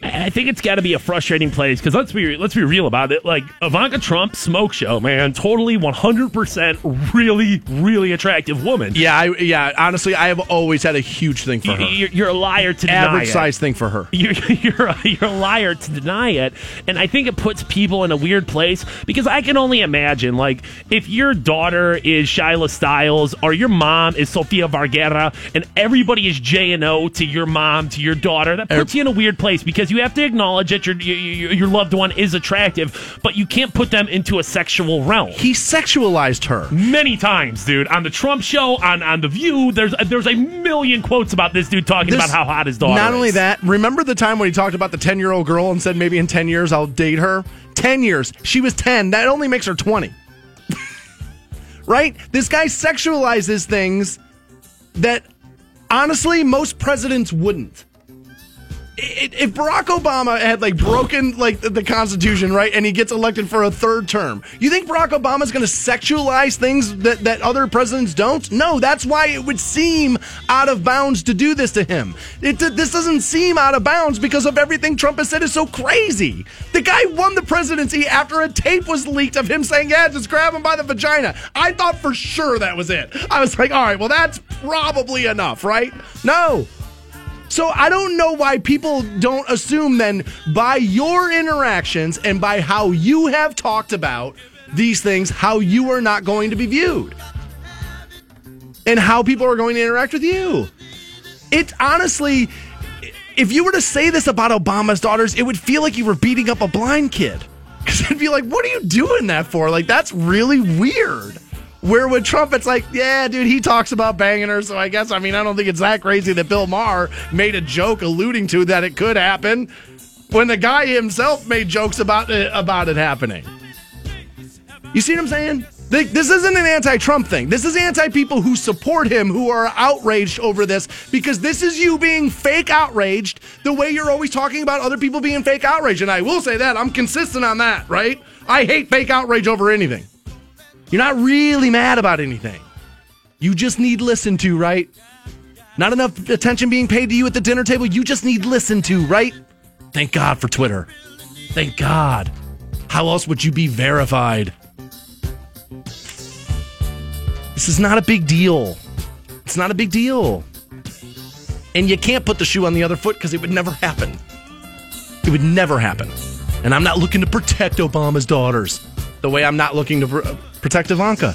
I think it's got to be a frustrating place because let's be let's be real about it. Like Ivanka Trump smoke show, man, totally one hundred percent, really, really attractive woman. Yeah, I, yeah. Honestly, I have always had a huge thing for her. You're, you're a liar to deny Average it. size thing for her. you're you're a, you're a liar to deny it, and I think it puts people in a weird place because I can only imagine like if your daughter is Shyla Stylez or your mom is Sofia Vergara, and everybody is J and O to your mom to your daughter, that puts you in a weird place because you have to acknowledge that your your your loved one is attractive, but you can't put them into a sexual realm. He sexualized her. Many times, dude, on the Trump show, on on the View, there's there's a million quotes about this dude talking about how hot his daughter Not is. only that, remember the time when he talked about the 10 year old girl and said maybe in 10 years I'll date her? 10 years. She was 10. That only makes her 20. right? This guy sexualizes things that honestly most presidents wouldn't. If Barack Obama had like broken like the- the Constitution, right, and he gets elected for a third term, you think Barack Obama's going to sexualize things that, that other presidents don't? No, that's why it would seem out of bounds to do this to him. It, this doesn't seem out of bounds because of everything Trump has said is so crazy. The guy won the presidency after a tape was leaked of him saying, "Yeah, just grab him by the vagina." I thought for sure that was it. I was like, "All right, well, that's probably enough, right?" No. So I don't know why people don't assume then by your interactions and by how you have talked about these things, how you are not going to be viewed. And how people are going to interact with you. It honestly, if you were to say this about Obama's daughters, it would feel like you were beating up a blind kid. Because it'd be like, what are you doing that for? Like, that's really weird. Where with Trump, it's like, yeah, dude, he talks about banging her. So I guess, I mean, I don't think it's that crazy that Bill Maher made a joke alluding to that it could happen when the guy himself made jokes about it, about it happening. You see what I'm saying? This isn't an anti Trump thing. This is anti people who support him who are outraged over this because this is you being fake outraged the way you're always talking about other people being fake outraged. And I will say that. I'm consistent on that, right? I hate fake outrage over anything. You're not really mad about anything. You just need listened to, right? Not enough attention being paid to you at the dinner table. You just need listened to, right? Thank God for Twitter. Thank God. How else would you be verified? This is not a big deal. It's not a big deal. And you can't put the shoe on the other foot because it would never happen. It would never happen. And I'm not looking to protect Obama's daughters the way I'm not looking to pr- protect Ivanka.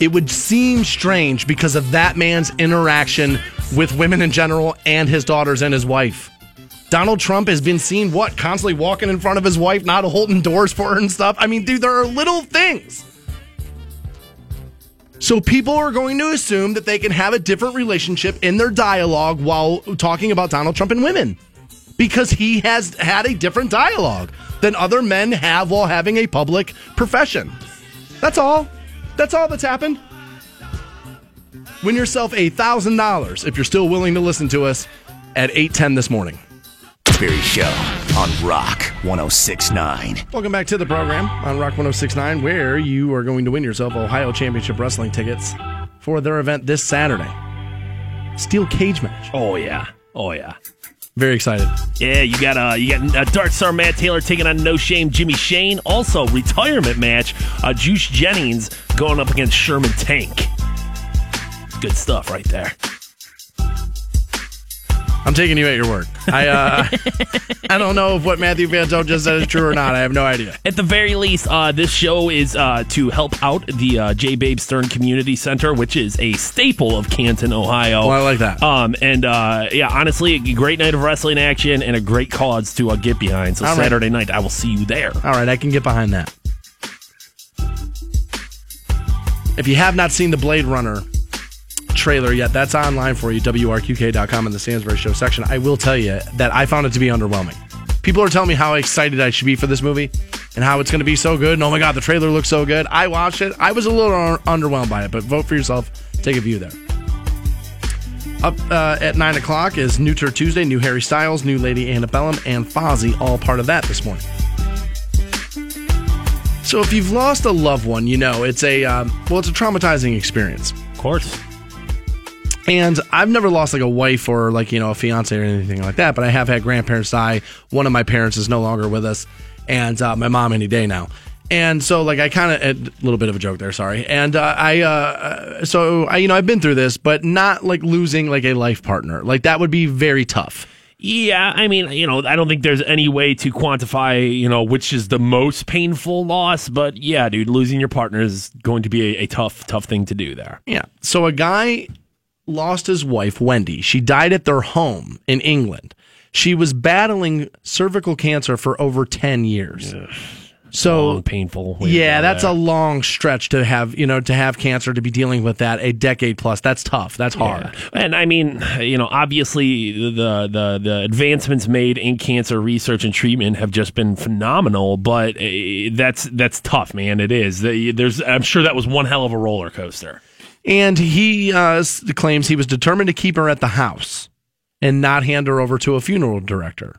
It would seem strange because of that man's interaction with women in general and his daughters and his wife. Donald Trump has been seen, what, constantly walking in front of his wife, not holding doors for her and stuff. I mean, dude, there are little things. So people are going to assume that they can have a different relationship in their dialogue while talking about Donald Trump and women because he has had a different dialogue than other men have while having a public profession. That's all. That's all that's happened. Win yourself a thousand dollars if you're still willing to listen to us at 810 this morning. Berry Show on Rock 1069. Welcome back to the program on Rock 1069, where you are going to win yourself Ohio Championship Wrestling tickets for their event this Saturday. Steel cage match. Oh yeah. Oh yeah. Very excited. Yeah, you got uh, you got uh, Dark Star Matt Taylor taking on No Shame Jimmy Shane. Also, retirement match. Uh, Juice Jennings going up against Sherman Tank. Good stuff right there. I'm taking you at your word. I uh, I don't know if what Matthew Van Fantone just said is true or not. I have no idea. At the very least, uh, this show is uh, to help out the uh, J. Babe Stern Community Center, which is a staple of Canton, Ohio. Well, I like that. Um, and uh, yeah, honestly, a great night of wrestling action and a great cause to uh, get behind. So All right. Saturday night, I will see you there. All right, I can get behind that. If you have not seen the Blade Runner trailer yet, that's online for you, WRQK.com in the Stansbury Show section. I will tell you that I found it to be underwhelming. People are telling me how excited I should be for this movie and how it's going to be so good. And oh my God, the trailer looks so good. I watched it. I was a little un- underwhelmed by it, but vote for yourself. Take a view there. Up uh, at 9 o'clock is New Tour Tuesday, new Harry Styles, new Lady Antebellum, and Fozzy, all part of that this morning. So if you've lost a loved one, you know it's a um, well, it's a traumatizing experience. Of course. And I've never lost like a wife or like you know a fiance or anything like that, but I have had grandparents die. One of my parents is no longer with us, and uh, my mom any day now. And so like I kind of a little bit of a joke there, sorry. And uh, I uh, so I you know I've been through this, but not like losing like a life partner. Like that would be very tough. Yeah, I mean, you know, I don't think there's any way to quantify, you know, which is the most painful loss, but yeah, dude, losing your partner is going to be a, a tough, tough thing to do there. Yeah. So a guy lost his wife, Wendy. She died at their home in England. She was battling cervical cancer for over 10 years. So Long, painful. yeah, that's there. a long stretch to have, you know, to have cancer to be dealing with that a decade plus. That's tough. That's hard. Yeah. And I mean, you know, obviously the, the the advancements made in cancer research and treatment have just been phenomenal. But uh, that's that's tough, man. It is. There's, I'm sure that was one hell of a roller coaster. And he uh, claims he was determined to keep her at the house and not hand her over to a funeral director.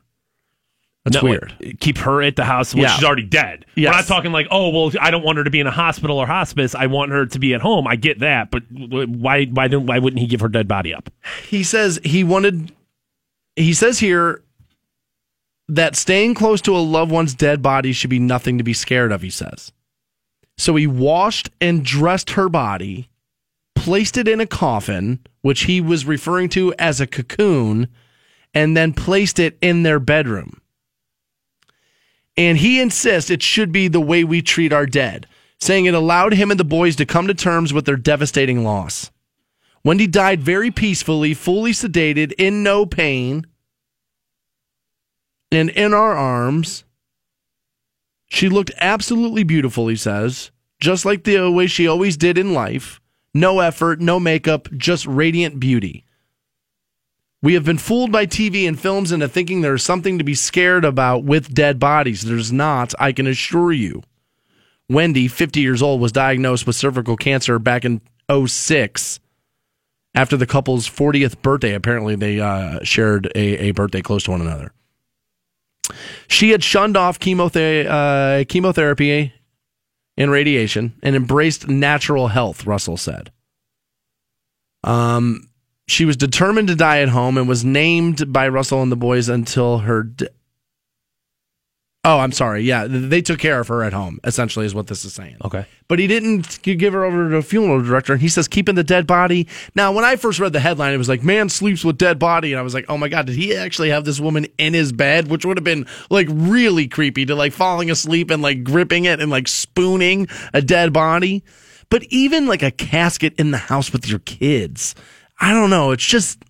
That's No, weird. wait, Keep her at the house when Yeah. she's already dead. Yes. We're not talking like, oh, well, I don't want her to be in a hospital or hospice. I want her to be at home. I get that, but why why don't why wouldn't he give her dead body up? He says he wanted, he says here that staying close to a loved one's dead body should be nothing to be scared of, he says. So he washed and dressed her body, placed it in a coffin, which he was referring to as a cocoon, and then placed it in their bedroom. And he insists it should be the way we treat our dead, saying it allowed him and the boys to come to terms with their devastating loss. Wendy died very peacefully, fully sedated, in no pain, and in our arms. She looked absolutely beautiful, he says, just like the way she always did in life. No effort, no makeup, just radiant beauty. We have been fooled by TV and films into thinking there's something to be scared about with dead bodies. There's not, I can assure you. Wendy, 50 years old, was diagnosed with cervical cancer back in 06 after the couple's 40th birthday. Apparently, they uh, shared a, a birthday close to one another. She had shunned off uh, chemotherapy and radiation and embraced natural health, Russell said. Um, she was determined to die at home and was named by Russell and the boys until her. Oh, I'm sorry. Yeah, they took care of her at home. Essentially, is what this is saying. Okay. But he didn't give her over to a funeral director, and he says keeping the dead body. Now, when I first read the headline, it was like "man sleeps with dead body," and I was like, "Oh my god, did he actually have this woman in his bed?" Which would have been like really creepy to like falling asleep and like gripping it and like spooning a dead body. But even like a casket in the house with your kids, I don't know. It's just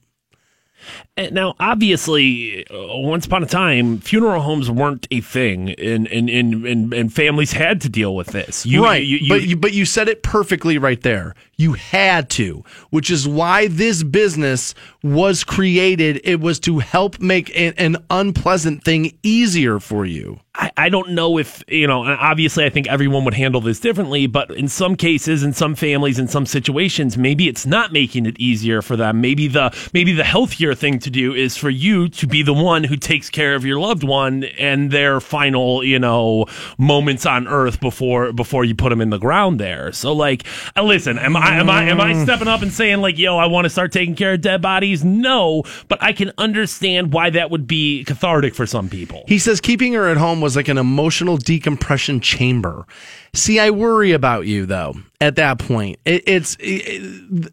Now, obviously, uh, once upon a time, funeral homes weren't a thing, and and, and, and, and families had to deal with this. You, right, you- you- but you but you said it perfectly right there. You had to, which is why this business was created. It was to help make an, an unpleasant thing easier for you. I, I don't know if you know. Obviously, I think everyone would handle this differently, but in some cases, in some families, in some situations, maybe it's not making it easier for them. Maybe the maybe the healthier thing to do is for you to be the one who takes care of your loved one and their final, you know, moments on Earth before before you put them in the ground there. So, like, uh, listen, am I am I am I stepping up and saying like, yo, I want to start taking care of dead bodies? No, but I can understand why that would be cathartic for some people. He says keeping her at home was like an emotional decompression chamber. See, I worry about you though. At that point, it, it's it-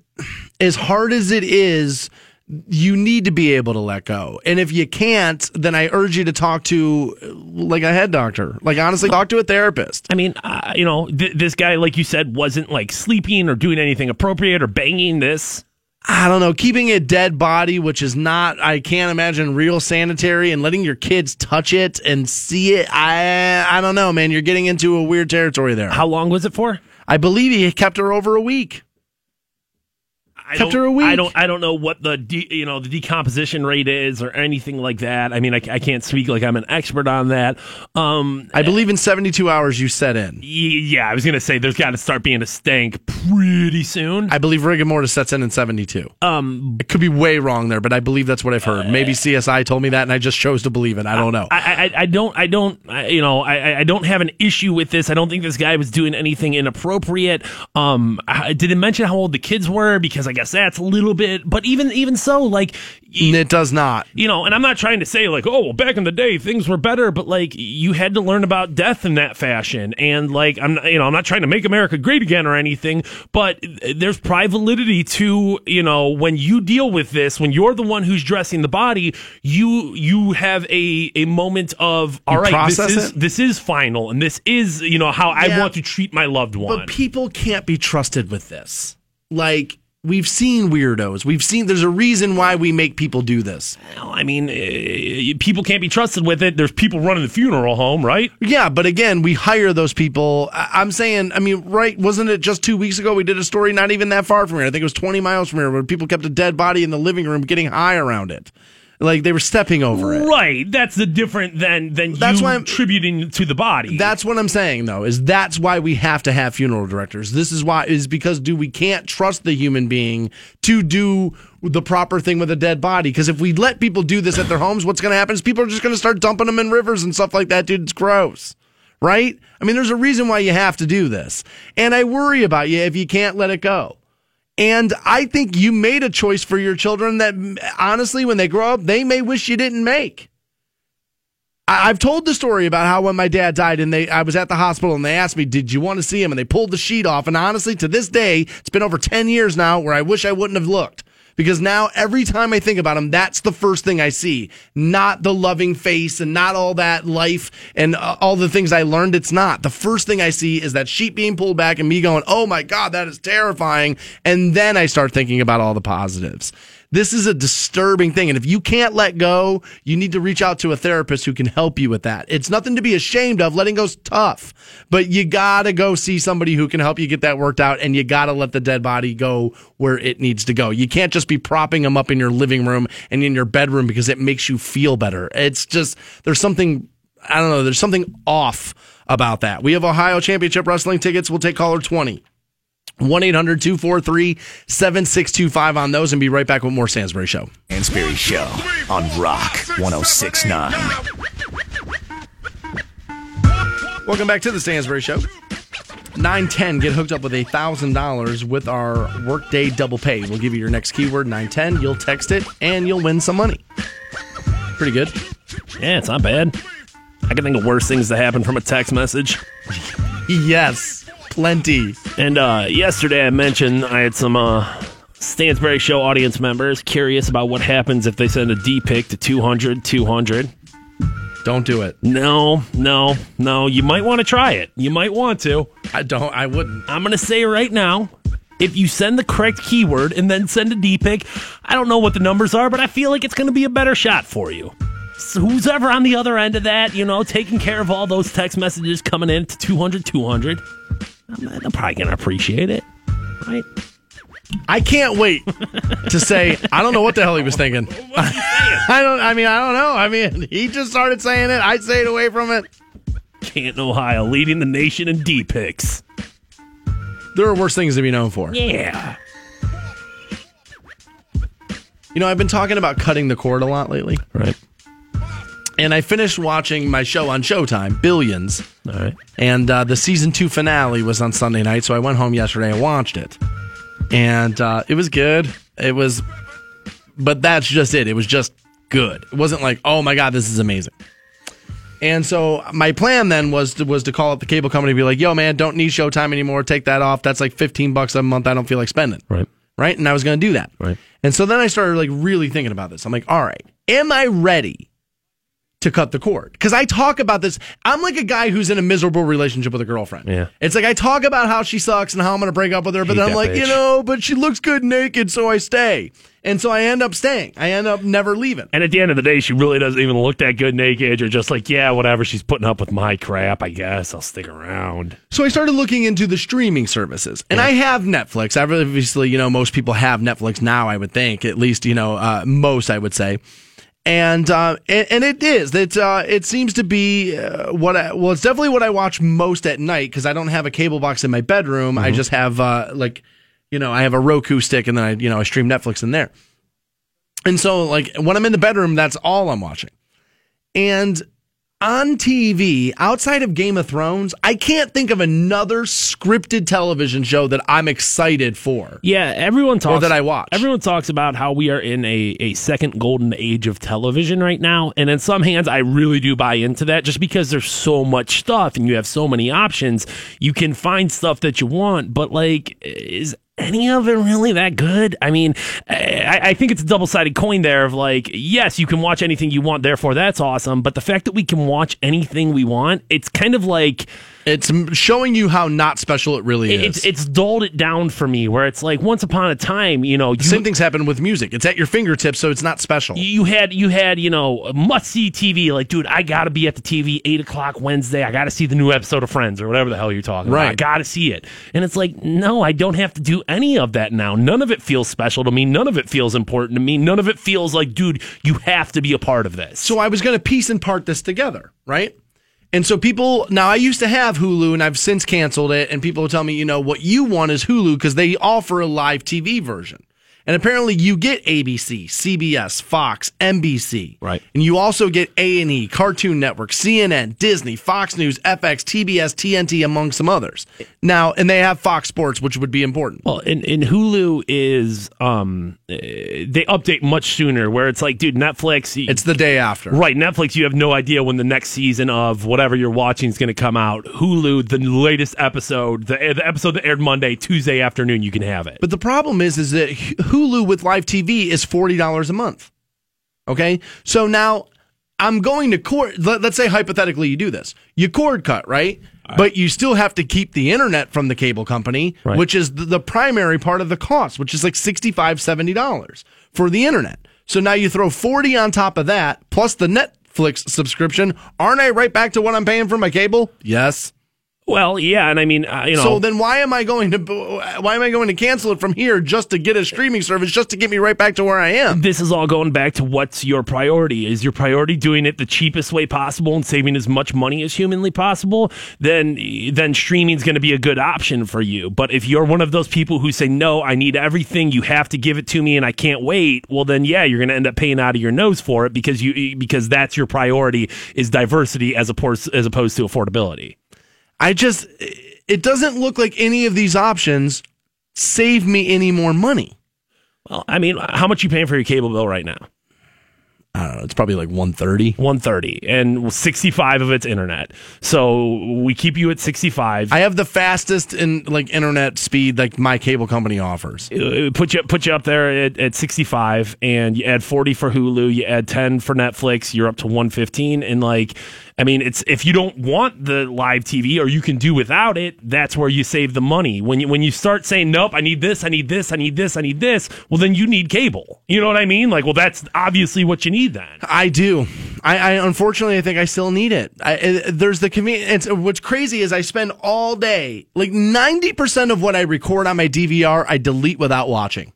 as hard as it is. You need to be able to let go, and if you can't, then I urge you to talk to like a head doctor. Like honestly, talk to a therapist. I mean, uh, you know, th- this guy, like you said, wasn't like sleeping or doing anything appropriate or banging this. I don't know, keeping a dead body, which is not, I can't imagine real sanitary, and letting your kids touch it and see it. I, I don't know, man. You're getting into a weird territory there. How long was it for? I believe he kept her over a week. I Kept don't- her a week. I don't. I don't know what the de- you know the decomposition rate is or anything like that. I mean, I, I can't speak like I'm an expert on that. Um, I believe in 72 hours you set in. yeah, I was gonna say there's got to start being a stank pretty soon. I believe rigor mortis sets in in 72. Um, I could be way wrong there, but I believe that's what I've heard. Maybe CSI told me that, and I just chose to believe it. I don't know. I, I, I don't, I don't, I, you know, I, I don't have an issue with this. I don't think this guy was doing anything inappropriate. Um, I, did it mention how old the kids were? Because I guess that's a little bit. But even, even so, like, it does not. you know, and I'm not trying to say like, oh, well, back in the day things were better, but like you had to learn about death in that fashion, and like I'm, not- you know, I'm not trying to make America great again or anything, but there's pride validity to you know when you deal with this, when you're the one who's dressing the body, you you have a a moment of all You right, this is it? this is final, and this is you know how I want to treat my loved one. But people can't be trusted with this. Like, we've seen weirdos. We've seen there's a reason why we make people do this. Well, I mean, uh, people can't be trusted with it. There's people running the funeral home, right? Yeah, but again, we hire those people. I- I'm saying, I mean, right? Wasn't it just two weeks ago we did a story not even that far from here? I think it was 20 miles from here where people kept a dead body in the living room getting high around it. Like they were stepping over it. Right. That's the different than than That's you why I'm- attributing to the body. That's what I'm saying though, is that's why we have to have funeral directors. This is why is because do we can't trust the human being to do the proper thing with a dead body. Because if we let people do this at their homes, what's gonna happen is people are just gonna start dumping them in rivers and stuff like that, dude. It's gross. Right? I mean, there's a reason why you have to do this. And I worry about you if you can't let it go. And I think you made a choice for your children that honestly, when they grow up, they may wish you didn't make. I- I've told the story about how when my dad died and they I was at the hospital and they asked me, "Did you want to see him?" and they pulled the sheet off. And honestly, to this day, it's been over 10 years now where I wish I wouldn't have looked. Because now every time I think about him, that's the first thing I see. Not the loving face and not all that life and uh, all the things I learned. It's not. The first thing I see is that sheet being pulled back and me going, oh my God, that is terrifying. And then I start thinking about all the positives. This is a disturbing thing. And if you can't let go, you need to reach out to a therapist who can help you with that. It's nothing to be ashamed of. Letting go's tough, but you gotta go see somebody who can help you get that worked out and you gotta let the dead body go where it needs to go. You can't just be propping them up in your living room and in your bedroom because it makes you feel better. It's just, there's something, I don't know, there's something off about that. We have Ohio Championship Wrestling tickets. We'll take caller 20. 1 800 243 7625 on those and be right back with more Stansbury Show. Stansbury Show on Rock 1069. Welcome back to the Stansbury Show. 910, get hooked up with $1,000 with our workday double pay. We'll give you your next keyword, 910. You'll text it and you'll win some money. Pretty good. yeah, it's not bad. I can think of worse things to happen from a text message. Yes, plenty. And uh, yesterday I mentioned I had some uh, Stansbury Show audience members curious about what happens if they send a D pick to 200 200. Don't do it. No, no, no. You might want to try it. You might want to. I don't, I wouldn't. I'm going to say right now if you send the correct keyword and then send a D pick, I don't know what the numbers are, but I feel like it's going to be a better shot for you. So who's ever on the other end of that, you know, taking care of all those text messages coming in to 200 200, I'm, I'm probably to appreciate it, right? I can't wait to say, I don't know what the hell he was thinking. I don't, I mean, I don't know. I mean, he just started saying it. I say it away from it. Canton, Ohio, leading the nation in D picks. There are worse things to be known for. Yeah. You know, I've been talking about cutting the cord a lot lately. Right. And I finished watching my show on Showtime, Billions. All right. And uh, the season two finale was on Sunday night, so I went home yesterday and watched it. And uh, it was good. It was, but that's just it. It was just good. It wasn't like, oh my god, this is amazing. And so my plan then was to, was to call up the cable company and be like, yo man, don't need Showtime anymore. Take that off. That's like fifteen bucks a month. I don't feel like spending. Right. Right. And I was going to do that. Right. And so then I started like really thinking about this. I'm like, all right, am I ready to cut the cord? Because I talk about this. I'm like a guy who's in a miserable relationship with a girlfriend. Yeah. It's like I talk about how she sucks and how I'm going to break up with her, but Hate then I'm like, you know, but she looks good naked, so I stay. And so I end up staying. I end up never leaving. And at the end of the day, she really doesn't even look that good naked. You're just like, yeah, whatever. She's putting up with my crap. I guess I'll stick around. So I started looking into the streaming services, and I have Netflix. Obviously, you know, most people have Netflix now. I would think, at least, you know, uh, most I would say. And, uh, and and it is. It uh, it seems to be uh, what I, well it's definitely what I watch most at night because I don't have a cable box in my bedroom. I just have uh, like you know I have a Roku stick and then I you know I stream Netflix in there. And so like when I'm in the bedroom that's all I'm watching. And on TV, outside of Game of Thrones, I can't think of another scripted television show that I'm excited for. Yeah, everyone talks that I watch. Everyone talks about how we are in a, a second golden age of television right now, and in some hands, I really do buy into that. Just because there's so much stuff and you have so many options, you can find stuff that you want. But like, is any of it really that good? I mean, I, I think it's a double sided coin there of like, yes, you can watch anything you want, therefore that's awesome. But the fact that we can watch anything we want, it's kind of like It's showing you how not special it really is. it's it's dulled it down for me. Where it's like once upon a time, you know, you, Same things happen with music. It's at your fingertips, so it's not special. you had you had you know must see TV. Like, dude, I gotta be at the TV eight o'clock Wednesday. I gotta see the new episode of Friends or whatever the hell you're talking about. I gotta see it. And it's like, no, I don't have to do any of that now. None of it feels special to me. None of it feels important to me. None of it feels like, dude, you have to be a part of this. So I was going to piece and part this together, right? And so people now I used to have Hulu and I've since canceled it and people tell me, you know, what you want is Hulu because they offer a live TV version. And apparently you get ABC, CBS, Fox, NBC. Right. And you also get A&E, Cartoon Network, CNN, Disney, Fox News, FX, TBS, TNT among some others. Now, and they have Fox Sports which would be important. Well, and, and Hulu is um uh, they update much sooner. Where it's like, dude, Netflix. It's the day after. Right, Netflix, you have no idea when the next season of whatever you're watching is going to come out. Hulu, the latest episode, the, the episode that aired Monday, Tuesday afternoon, you can have it. But the problem is, is that Hulu with live TV is forty dollars a month. Okay, so now I'm going to cord. Let, us say hypothetically you do this, you cord cut, right? But you still have to keep the internet from the cable company, Right. which is the, the primary part of the cost, which is like $65, $70 for the internet. So now you throw 40 on top of that, plus the Netflix subscription. Aren't I right back to what I'm paying for my cable? Yes. Well, yeah, and I mean, uh, you know, So then why am I going to why am I going to cancel it from here just to get a streaming service just to get me right back to where I am? this is all going back to what's your priority. Is your priority doing it the cheapest way possible and saving as much money as humanly possible? Then, then streaming is going to be a good option for you. But if you're one of those people who say, no, I need everything, you have to give it to me and I can't wait, well, then yeah, you're going to end up paying out of your nose for it because you, because that's your priority is diversity as opposed, as opposed to affordability. I just it doesn't look like any of these options save me any more money. Well, I mean, how much you paying for your cable bill right now? I don't know, it's probably like 130. 130 and 65 of it's internet. So we keep you at 65. I have the fastest in like internet speed like my cable company offers. Uh, put you put you up there at, at 65 and you add 40 for Hulu, you add 10 for Netflix, you're up to 115 and like I mean it's if you don't want the live TV or you can do without it, that's where you save the money. When you when you start saying nope, I need this, I need this, I need this, I need this, well then you need cable. You know what I mean? Like well that's obviously what you need then. I do. I, I unfortunately I think I still need it. I, I, there's the convenience. Uh, what's crazy is I spend all day like 90% of what I record on my DVR I delete without watching.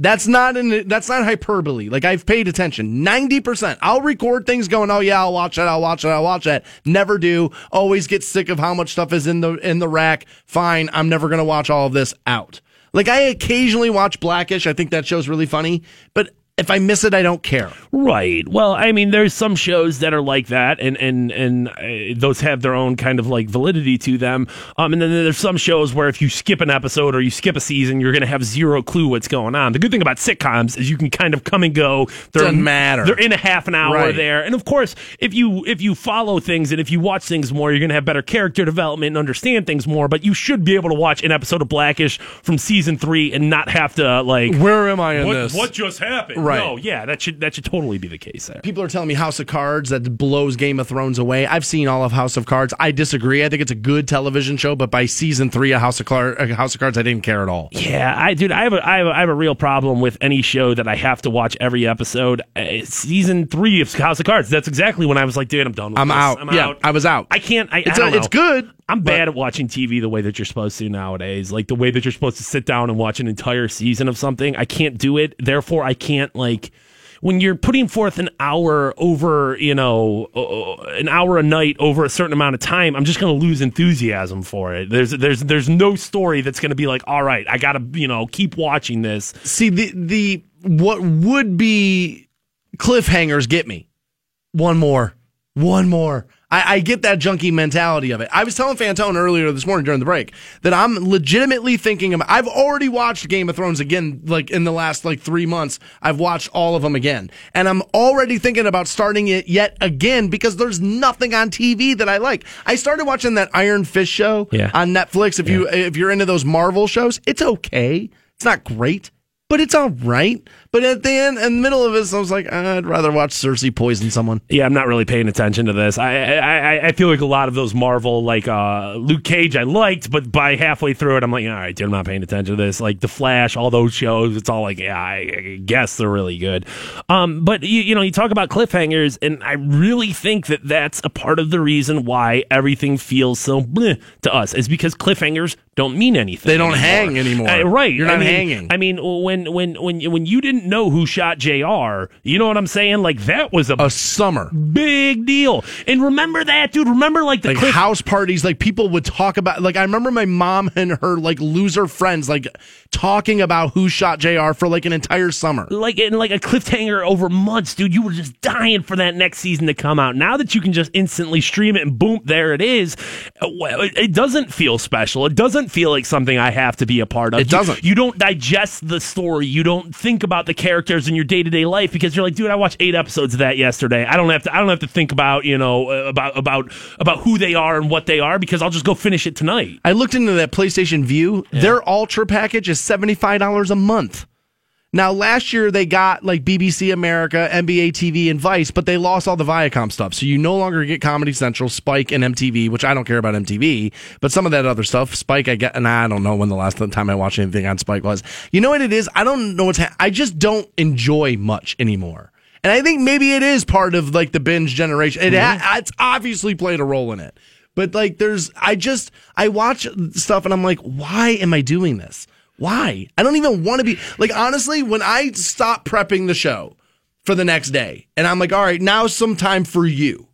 That's not an that's not hyperbole. Like I've paid attention. 90%. I'll record things going, "Oh yeah, I'll watch that. I'll watch that. I'll watch that." Never do. Always get sick of how much stuff is in the in the rack. Fine, I'm never going to watch all of this out. Like I occasionally watch Blackish. I think that show's really funny, but if I miss it, I don't care. Right. Well, I mean, there's some shows that are like that, and and and uh, those have their own kind of like validity to them. Um, and then there's some shows where if you skip an episode or you skip a season, you're going to have zero clue what's going on. The good thing about sitcoms is you can kind of come and go. They're, Doesn't matter. They're in a half an hour Right. there, and of course, if you if you follow things and if you watch things more, you're going to have better character development and understand things more. But you should be able to watch an episode of Blackish from season three and not have to like. Where am I in what, this? what just happened? Right. No, yeah, that should that should totally be the case there. People are telling me House of Cards that blows Game of Thrones away. I've seen all of House of Cards. I disagree. I think it's a good television show, but by season three of House of, Car- uh, House of Cards, I didn't care at all. Yeah, I dude, I have a I have a, I have a real problem with any show that I have to watch every episode. Uh, season three of House of Cards. That's exactly when I was like, dude, I'm done. With I'm this. out. I'm Yeah, out. I was out. I can't. I, It's I a- don't know. it's good, I'm bad at watching TV the way that you're supposed to nowadays. Like the way that you're supposed to sit down and watch an entire season of something. I can't do it. Therefore, I can't like. When you're putting forth an hour over, you know, uh, an hour a night over a certain amount of time, I'm just going to lose enthusiasm for it. There's, there's, there's no story that's going to be like, all right, I got to, you know, keep watching this. See the the what would be cliffhangers get me. One more, one more. I, I get that junkie mentality of it. I was telling Fantone earlier this morning during the break that I'm legitimately thinking of. I've already watched Game of Thrones again, like in the last like three months. I've watched all of them again, and I'm already thinking about starting it yet again because there's nothing on TV that I like. I started watching that Iron Fist show Yeah. on Netflix. If you if you're into those Marvel shows, it's okay. It's not great, but it's all right. But at the end, in the middle of this, I was like, I'd rather watch Cersei poison someone. Yeah, I'm not really paying attention to this. I I, I- feel like a lot of those Marvel, like uh, Luke Cage, I liked, but by halfway through it, I'm like, all right, dude, I'm not paying attention to this. Like The Flash, all those shows, it's all like, yeah, I, guess they're really good. Um, but you, you know, you talk about cliffhangers, and I really think that that's a part of the reason why everything feels so to us is because cliffhangers don't mean anything. They don't anymore. hang anymore. Uh, right? You're not I mean, hanging. I mean, when when when when you didn't know who shot Jr., you know what I'm saying? Like that was a A summer. big deal. And remember that, dude. Remember like the like cliff- house parties like people would talk about like i remember my mom and her like loser friends like talking about who shot jr for like an entire summer like in like a cliffhanger over months, dude. You were just dying for that next season to come out. Now that you can just instantly stream it and boom, there it is. uh, It doesn't feel special. It doesn't feel like something I have to be a part of. It doesn't. You, don't digest the story. You don't think about the characters in your day to day life because you're like, dude, I watched eight episodes of that yesterday. I don't have to. I don't have to think about you know uh, about about about who they are and what they are because I'll just go finish it tonight. i looked into that PlayStation Vue their ultra package is $75 a month. Now last year they got like bbc america nba tv and vice but they lost all the viacom stuff. So you no longer get comedy central spike and mtv which i don't care about mtv but some of that other stuff spike i get and i don't know when the last time i watched anything on spike was. You know what it is? I don't know what's ha- i just don't enjoy much anymore. And i think maybe it is part of like the binge generation. It ha- mm-hmm. it's obviously played a role in it. But like there's i just i watch stuff and i'm like why am i doing this why? I don't even want to be like honestly when i stop prepping the show for the next day and i'm like all right now some time for you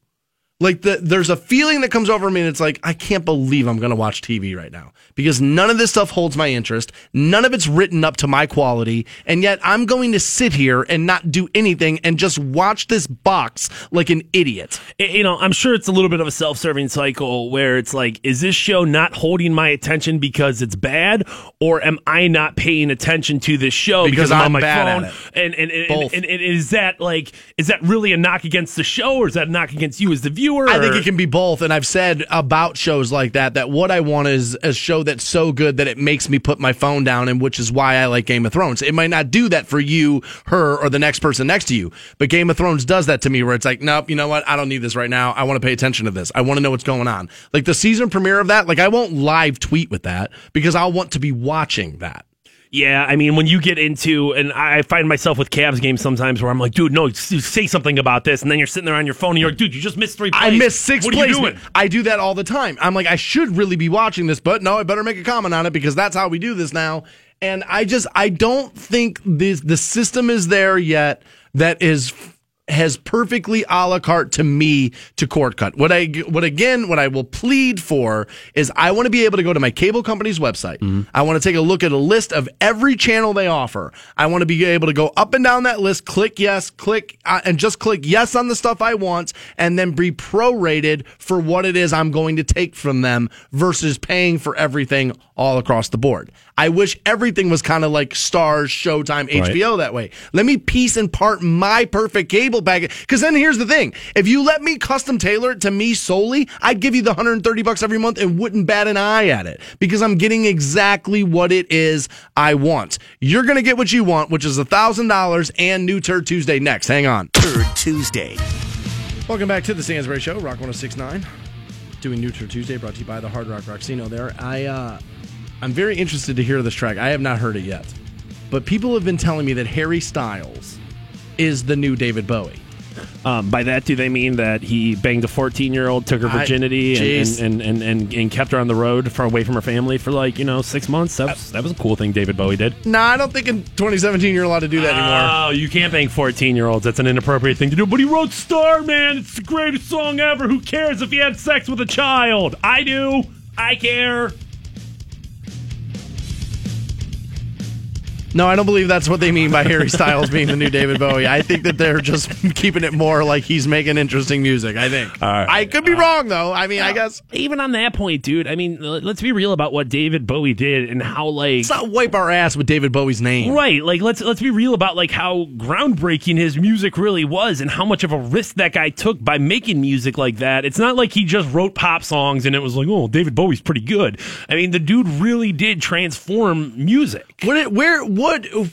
like the, there's a feeling that comes over me and it's like i can't believe i'm going to watch tv right now because none of this stuff holds my interest none of it's written up to my quality and yet i'm going to sit here and not do anything and just watch this box like an idiot you know, I'm sure it's a little bit of a self-serving cycle where it's like, is this show not holding my attention because it's bad, or am I not paying attention to this show Because because, I'm, I'm on my bad phone? at it. And and, and, Both. and and is that like, is that really a knock against the show, or is that a knock against you as the viewer? I think it can be both. And I've said about shows like that that what I want is a show that's so good that it makes me put my phone down, and which is why I like Game of Thrones. It might not do that for you, her, or the next person next to you, but Game of Thrones does that to me where it's like, nope, you know what? I don't need this right now. I want to pay attention to this. I want to know what's going on. Like the season premiere of that, like I won't live tweet with that because I'll want to be watching that. Yeah, I mean, when you get into, and I find myself with Cavs games sometimes where I'm like, dude, no, say something about this, and then you're sitting there on your phone and you're like, dude, you just missed three plays. I missed six What plays. are you doing? I do that all the time. I'm like, I should really be watching this, but no, I better make a comment on it because that's how we do this now. And I just, I don't think this the system is there yet that is has perfectly a la carte to me to cord cut. What I what again what I will plead for is I want to be able to go to my cable company's website. I want to take a look at a list of every channel they offer. I want to be able to go up and down that list, click yes, click uh, and just click yes on the stuff I want and then be prorated for what it is I'm going to take from them versus paying for everything all across the board. I wish everything was kind of like Starz, Showtime, HBO that way. Let me piece and part my perfect cable package. Because then here's the thing: if you let me custom tailor it to me solely, I'd give you the 130 bucks every month and wouldn't bat an eye at it because I'm getting exactly what it is I want. You're gonna get what you want, which is a thousand dollars and New Turd Tuesday next. Hang on. Third Tuesday. Welcome back to the Stansbury Show, Rock 1069. Doing New Turd Tuesday, brought to you by the Hard Rock Rocksino there. I, uh, I'm very interested to hear this track. I have not heard it yet. But people have been telling me that Harry Styles is the new David Bowie. Um, by that, do they mean that he banged a 14 year old, took her virginity, Jeez. and, and, and, and, and kept her on the road far away from her family for like, you know, six months? That was, that was a cool thing David Bowie did. Nah, I don't think in 2017 you're allowed to do that anymore. Oh, you can't bang 14 year olds. That's an inappropriate thing to do. But he wrote Starman. It's the greatest song ever. Who cares if he had sex with a child? I do. I care. No, I don't believe that's what they mean by Harry Styles being the new David Bowie. I think that they're just keeping it more like he's making interesting music. I think. right. I could be wrong though. I mean, I guess Even on that point, dude. I mean, let's be real about what David Bowie did and how like let's not wipe our ass with David Bowie's name. Right, like let's let's be real about like how groundbreaking his music really was and how much of a risk that guy took by making music like that. It's not like he just wrote pop songs and it was like, "Oh, David Bowie's pretty good." I mean, the dude really did transform music. What? it, Where? What?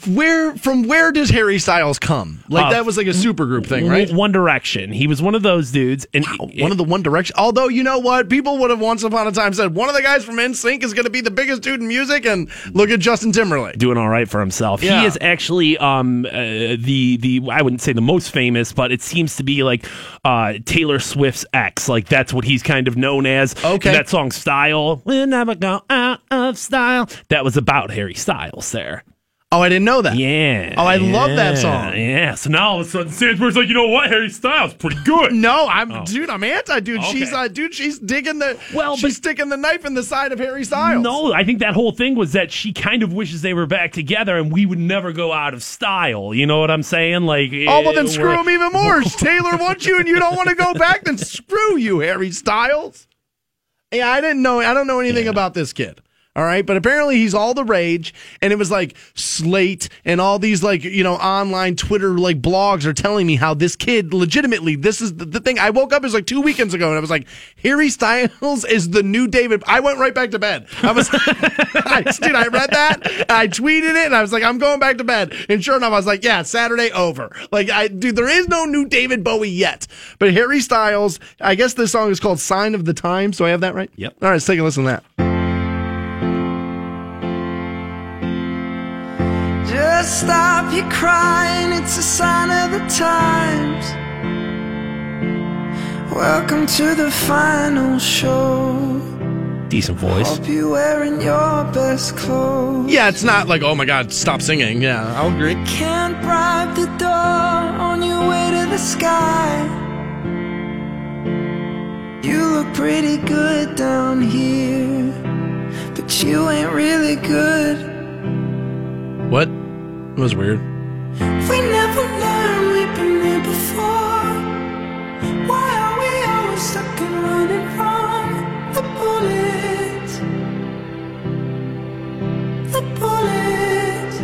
Where? From where does Harry Styles come? Like Uh, that was like a supergroup thing, right? One Direction. He was one of those dudes and One of the One Direction. Although you know what, people would have once upon a time said one of the guys from NSYNC is going to be the biggest dude in music, and look at Justin Timberlake. doing all right for himself. Yeah. He is actually um uh, the the I wouldn't say the most famous, but it seems to be like uh Taylor Swift's ex. Like that's what he's kind of known as. Okay. That song "Style," "We'll Never Go Out of Style." That was about Harry Styles there. Oh, I didn't know that. Yeah. Oh, I love that song. Yeah. So now all of a sudden, Sandberg's like, you know what, Harry Styles, pretty good. No, I'm dude. I'm anti dude. Okay. She's uh, dude. She's digging the. Well, she's sticking the knife in the side of Harry Styles. No, I think that whole thing was that she kind of wishes they were back together and we would never go out of style. You know what I'm saying? Like, Oh well, then eh, screw we're- him even more. Taylor wants you, and you don't want to go back. Then screw you, Harry Styles. Yeah, I didn't know. I don't know anything about this kid. All right, but apparently he's all the rage, and it was like Slate and all these like you know online Twitter like blogs are telling me how this kid legitimately this is the, the thing. I woke up it was like two weekends ago, and I was like, Harry Styles is the new David. I went right back to bed. I was, I, dude, I read that, I tweeted it, and I was like, I'm going back to bed. And sure enough, I was like, yeah, Saturday over. Like, I dude, there is no new David Bowie yet, but Harry Styles. I guess this song is called "Sign of the Times." Do I have that right? Yep. All right, let's take a listen to that. Stop your crying, it's a sign of the times. Welcome to the final show. Decent voice. Hope you're wearing your best clothes. Yeah, it's not like, oh my God, stop singing. Yeah, I'll agree. Can't bribe the door on your way to the sky. You look pretty good down here, but you ain't really good. What? It was weird. We never learned we've been here before. Why are we always stuck and running from the bullets? The bullets.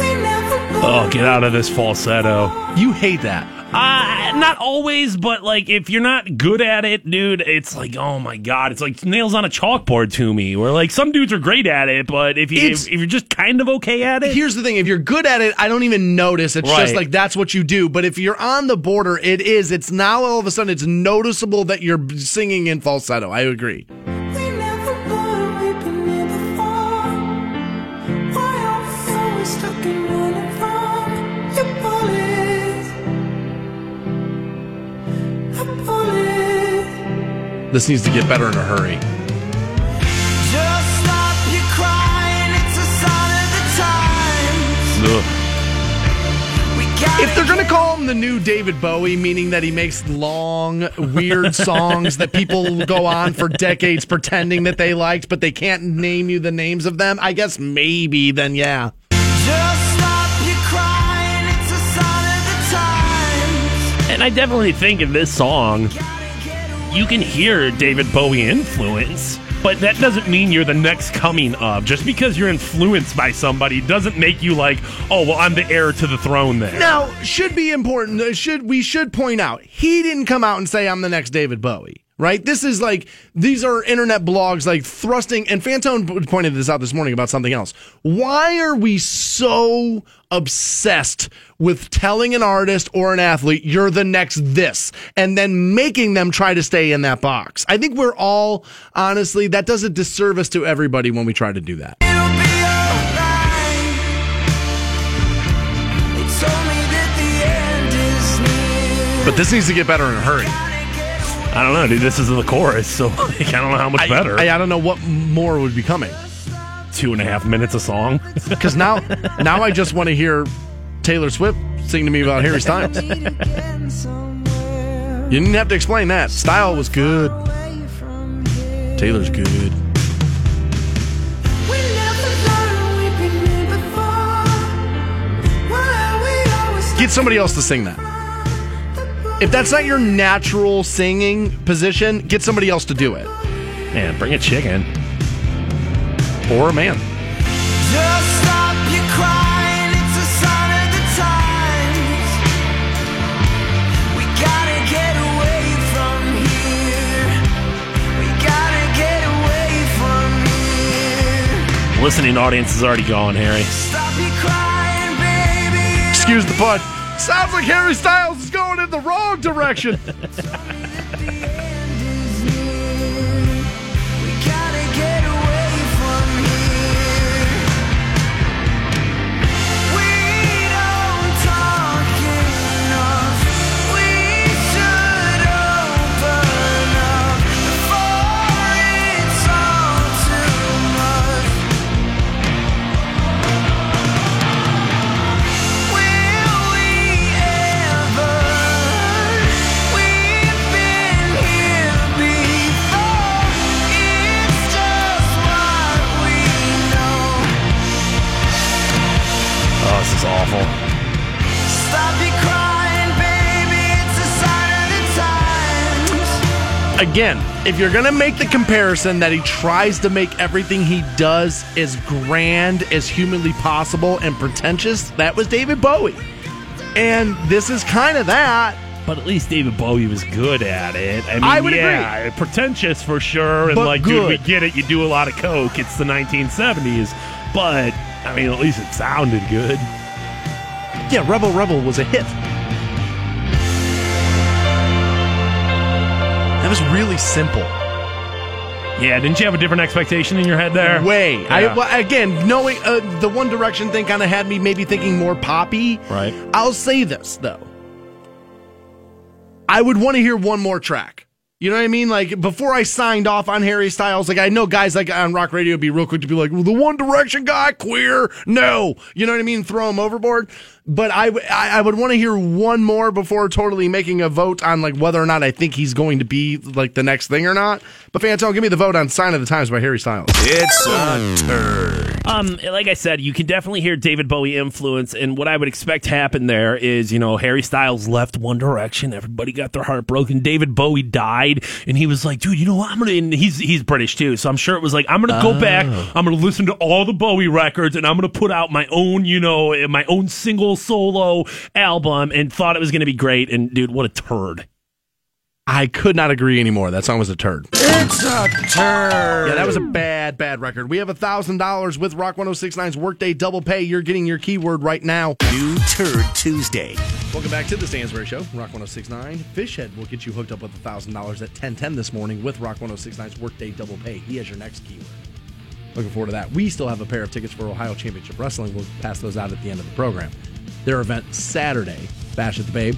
We never Oh, get out of this falsetto. You hate that. Uh, not always, but like if you're not good at it, dude, it's like, oh my god, it's like nails on a chalkboard to me. Where like some dudes are great at it, but if you It's- if, if you're just kind of okay at it, Here's the thing: if you're good at it, I don't even notice. It's just Right. like that's what you do. But if you're on the border, it is. It's now all of a sudden it's noticeable that you're singing in falsetto. I agree. This needs to get better in a hurry. Just stop your crying, it's a sign of the times. Ugh. We gotta If they're gonna call him the new David Bowie, meaning that he makes long, weird songs that people go on for decades pretending that they liked, but they can't name you the names of them, I guess maybe then yeah. just stop your crying, it's a sign of the and I definitely think in this song you can hear David Bowie influence. But that doesn't mean you're the next coming of. Just because you're influenced by somebody doesn't make you like, oh well, I'm the heir to the throne there. Now, should be important. uh, Should we should point out he didn't come out and say I'm the next David Bowie, right? This is like these are internet blogs like thrusting. And Fantone pointed this out this morning about something else. Why are we so obsessed with telling an artist or an athlete you're the next this, and then making them try to stay in that box? I think we're all honestly that does a disservice to everybody when we try to do that. It'll be alright. They told me that the end is near. But this needs to get better in a hurry. I don't know, dude. This is the chorus, so like, I don't know how much I, better. I, I don't know what more would be coming. Two and a half minutes a song. Because now, now I just want to hear Taylor Swift sing to me about Harry Styles. you didn't have to explain that. Style was good. Taylor's good. Get somebody else to sing that. If that's not your natural singing position, get somebody else to do it. Man, bring a chicken. Or a man. Just stop your crying, it's a sign of the times. We gotta get away from here. We gotta get away from here. Listening audience is already gone, Harry. Stop your crying, baby. Excuse the pun. Sounds like Harry Styles is going in the wrong direction. Again, if you're going to make the comparison that he tries to make everything he does as grand as humanly possible and pretentious, that was David Bowie. And this is kind of that. But at least David Bowie was good at it. I mean, I would yeah, pretentious for sure. And But like, dude, we get it. You do a lot of coke. It's the 1970s. But I mean, at least it sounded good. Yeah, Rebel Rebel was a hit. Was really simple. Yeah, didn't you have a different expectation in your head there? Way. I, well, again, knowing uh, the One Direction thing kind of had me maybe thinking more poppy. Right. I'll say this though. I would want to hear one more track. You know what I mean? Like before I signed off on Harry Styles, like I know guys like on rock radio be real quick to be like, well, the One Direction guy, queer. No. You know what I mean? Throw him overboard. But I, w- I I would want to hear one more before totally making a vote on like whether or not I think he's going to be like the next thing or not. But Fantone, give me the vote on Sign of the Times by Harry Styles. It's a turd. Um, like I said, you can definitely hear David Bowie influence, and what I would expect to happen there is, you know, Harry Styles left One Direction, everybody got their heart broken. David Bowie died, and he was like, "Dude, you know what? I'm gonna." And he's he's British too, so I'm sure it was like, "I'm gonna go back, I'm gonna listen to all the Bowie records, and I'm gonna put out my own, you know, my own single solo album," and thought it was gonna be great. And dude, what a turd! I could not agree anymore. That song was a turd. It's a turd. Yeah, that was a bad, bad record. We have a thousand dollars with Rock 1069's Workday Double Pay. You're getting your keyword right now. New Turd Tuesday. Welcome back to the Stansbury Show, Rock 1069. Fishhead will get you hooked up with a thousand dollars at 1010 this morning with Rock 1069's Workday Double Pay. He has your next keyword. Looking forward to that. We still have a pair of tickets for Ohio Championship Wrestling. We'll pass those out at the end of the program. Their event Saturday, Bash at the Babe,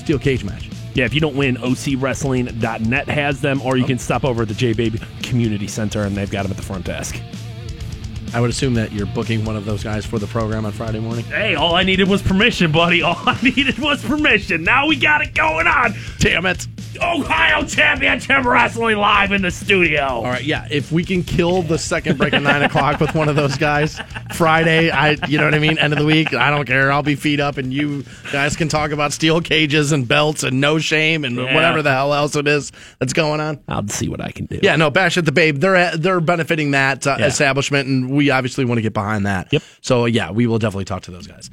steel cage match. Yeah, if you don't win, OCWrestling.net has them, or you can stop over at the J Baby Community Center, and they've got them at the front desk. I would assume that you're booking one of those guys for the program on Friday morning. Hey, all I needed was permission, buddy. All I needed was permission. Now we got it going on. Damn it. Ohio Championship Wrestling live in the studio. All right, yeah. If we can kill the second break at nine o'clock with one of those guys Friday, I, you know what I mean. End of the week, I don't care. I'll be feet up, and you guys can talk about steel cages and belts and no shame and Yeah. whatever the hell else it is that's going on. I'll see what I can do. Yeah, no, bash at the babe. They're they're benefiting that uh, Yeah. establishment, and we obviously want to get behind that. Yep. So yeah, we will definitely talk to those guys.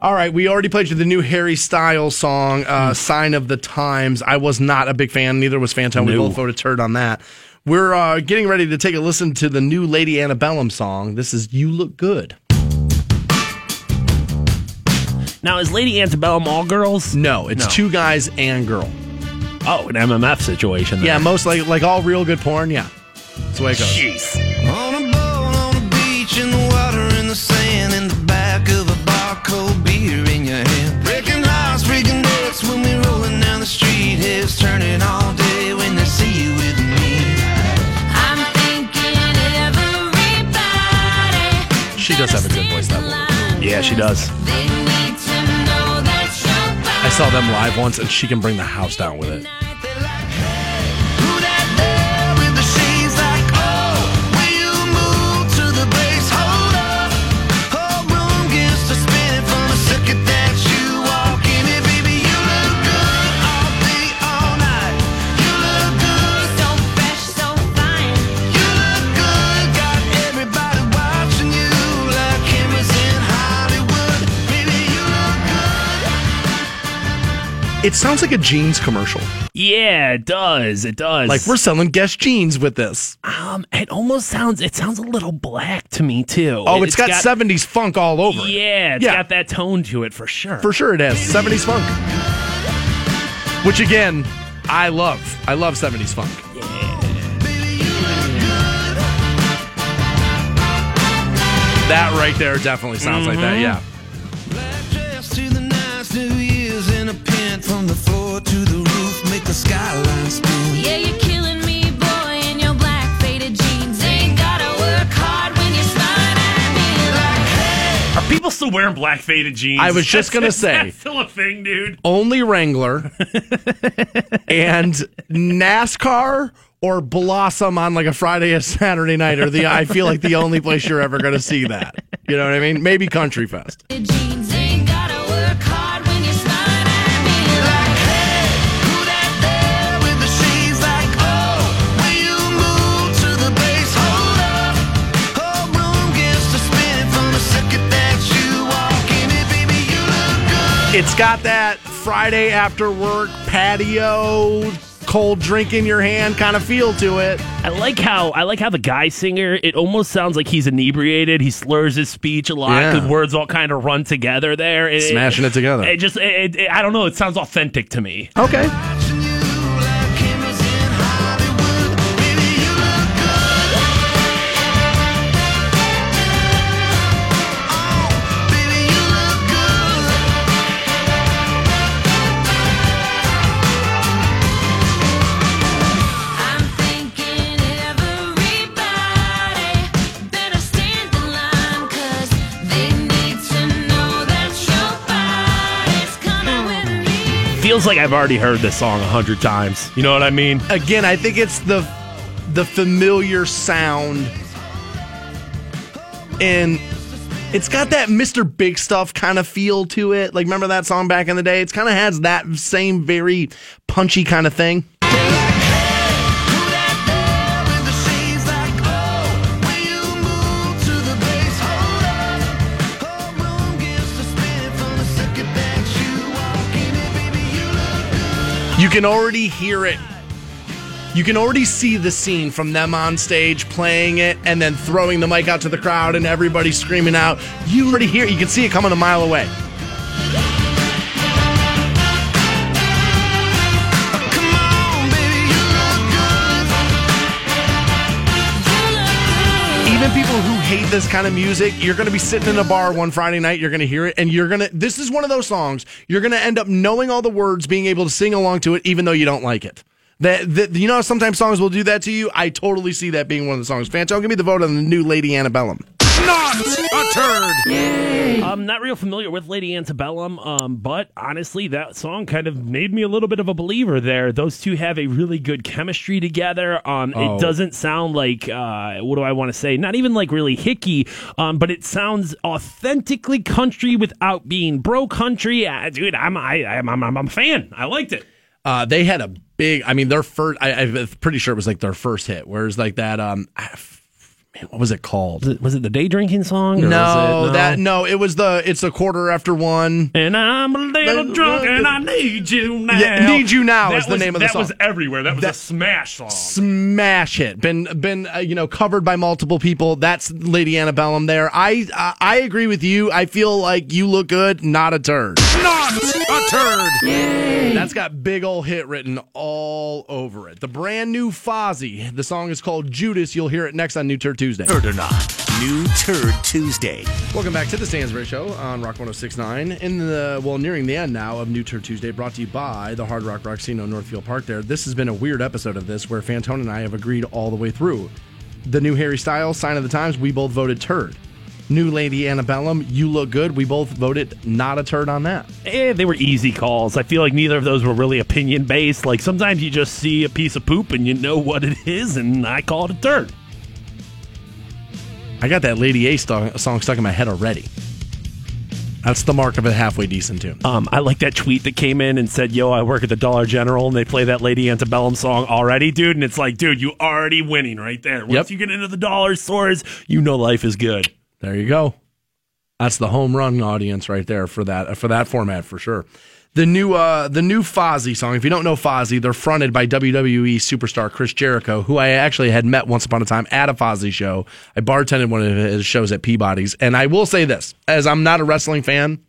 All right, we already played you the new Harry Styles song, uh, "Sign of the Times." I was not a big fan. Neither was Fantone. We both voted turd on that. We're uh, getting ready to take a listen to the new Lady Antebellum song. This is "You Look Good." Now, is Lady Antebellum all girls? No, it's No. two guys and girl. Oh, an MMF situation. Yeah, There. most like like all real good porn. Yeah, that's the way it goes. Jeez. Does have a good voice. That woman. Yeah, she does. They need to know that you're I saw them live once, and she can bring the house down with it. It sounds like a jeans commercial. Yeah, it does. It does. Like we're selling Guess jeans with this. um, it almost sounds. It sounds a little black to me too. Oh, It- it's got, 70s funk all over it. Yeah, it's Yeah. got that tone to it for sure. For sure it has. 70s funk. Which again, I love. I love 70s funk. That right there definitely sounds like that, yeah. From the floor to the roof, make the skyline spin. Yeah, you're killing me, boy, in your black faded jeans. Ain't gotta work hard when you're smiling at me like, hey. Are people still wearing black faded jeans? I was just gonna Is that say. still a thing, dude. Only Wrangler and NASCAR or Blossom on like a Friday or Saturday night are the I feel like the only place you're ever gonna see that. You know what I mean? Maybe Country Fest. Jeans It's got that Friday after work patio, cold drink in your hand kind of feel to it. I like how I like how the guy singer. It almost sounds like he's inebriated. He slurs his speech a lot. Yeah. Good words all kind of run together there. It- Smashing it together. It just, it, it- I don't know. It sounds authentic to me. Okay. Feels like I've already heard this song a hundred times. You know what I mean? Again, I think it's the the familiar sound and it's got that Mr. Big Stuff kind of feel to it. Like remember that song back in the day? It's kind of has that same very punchy kind of thing. Can already hear it. You can already see the scene from them on stage playing it and then throwing the mic out to the crowd and everybody screaming out. You already hear it. You can see it coming a mile away. Even people who hate this kind of music, you're going to be sitting in a bar one Friday night, you're going to hear it, and you're going to. This is one of those songs, you're going to end up knowing all the words, being able to sing along to it, even though you don't like it. That, that You know, sometimes songs will do that to you. I totally see that being one of the songs. Fantone, give me the vote on the new Lady Antebellum. Not a turd. I'm not real familiar with Lady Antebellum, um, but honestly, that song kind of made me a little bit of a believer there. Those two have a really good chemistry together. Um, Oh. It doesn't sound like, uh, what do I want to say? Not even like really hicky, um, but it sounds authentically country without being bro country. Uh, dude, I'm, I, I'm, I'm, I'm a fan. I liked it. Uh, they had a big. I mean, their first. I, I'm pretty sure it was like their first hit. Whereas like that. Um, f- man, what was it called? Was it, was the day drinking song? no, was it, that no. It was the. It's a quarter after one. And I'm a little drunk and I need you now. Yeah, Need You Now That is the name of the That was everywhere. That was That- a smash song. smash hit. Been been uh, you know covered by multiple people. That's Lady Antebellum. There, I uh, I agree with you. I feel like you look good, not a turd. Not a turd. That's got big ol' hit written all over it. The brand new Fozzy. The song is called Judas. You'll hear it next on New Turd Tuesday. Turd or not. New Turd Tuesday. Welcome back to the Stansbury Show on Rock 1069. In the well, nearing the end now of New Turd Tuesday, brought to you by the Hard Rock Rocksino Northfield Park. There, this has been a weird episode of this where Fantone and I have agreed all the way through. The new Harry Styles sign of the times. We both voted turd. New Lady Antebellum. You look good. We both voted not a turd on that. Eh, they were easy calls. I feel like neither of those were really opinion based. Like sometimes you just see a piece of poop and you know what it is, and I call it a turd. I got that Lady A st- song stuck in my head already. That's the mark of a halfway decent tune. Um, I like that tweet that came in and said, "Yo, I work at the Dollar General, and they play that Lady Antebellum song already, dude." And it's like, dude, you already winning right there. Once Yep. you get into the dollar stores, you know life is good. There you go. That's the home run audience right there for that for that format for sure. the new uh, the new Fozzy song. If you don't know Fozzy, they're fronted by WWE superstar Chris Jericho, who I actually had met once upon a time at a Fozzy show. I bartended one of his shows at Peabody's, and I will say this: as I'm not a wrestling fan,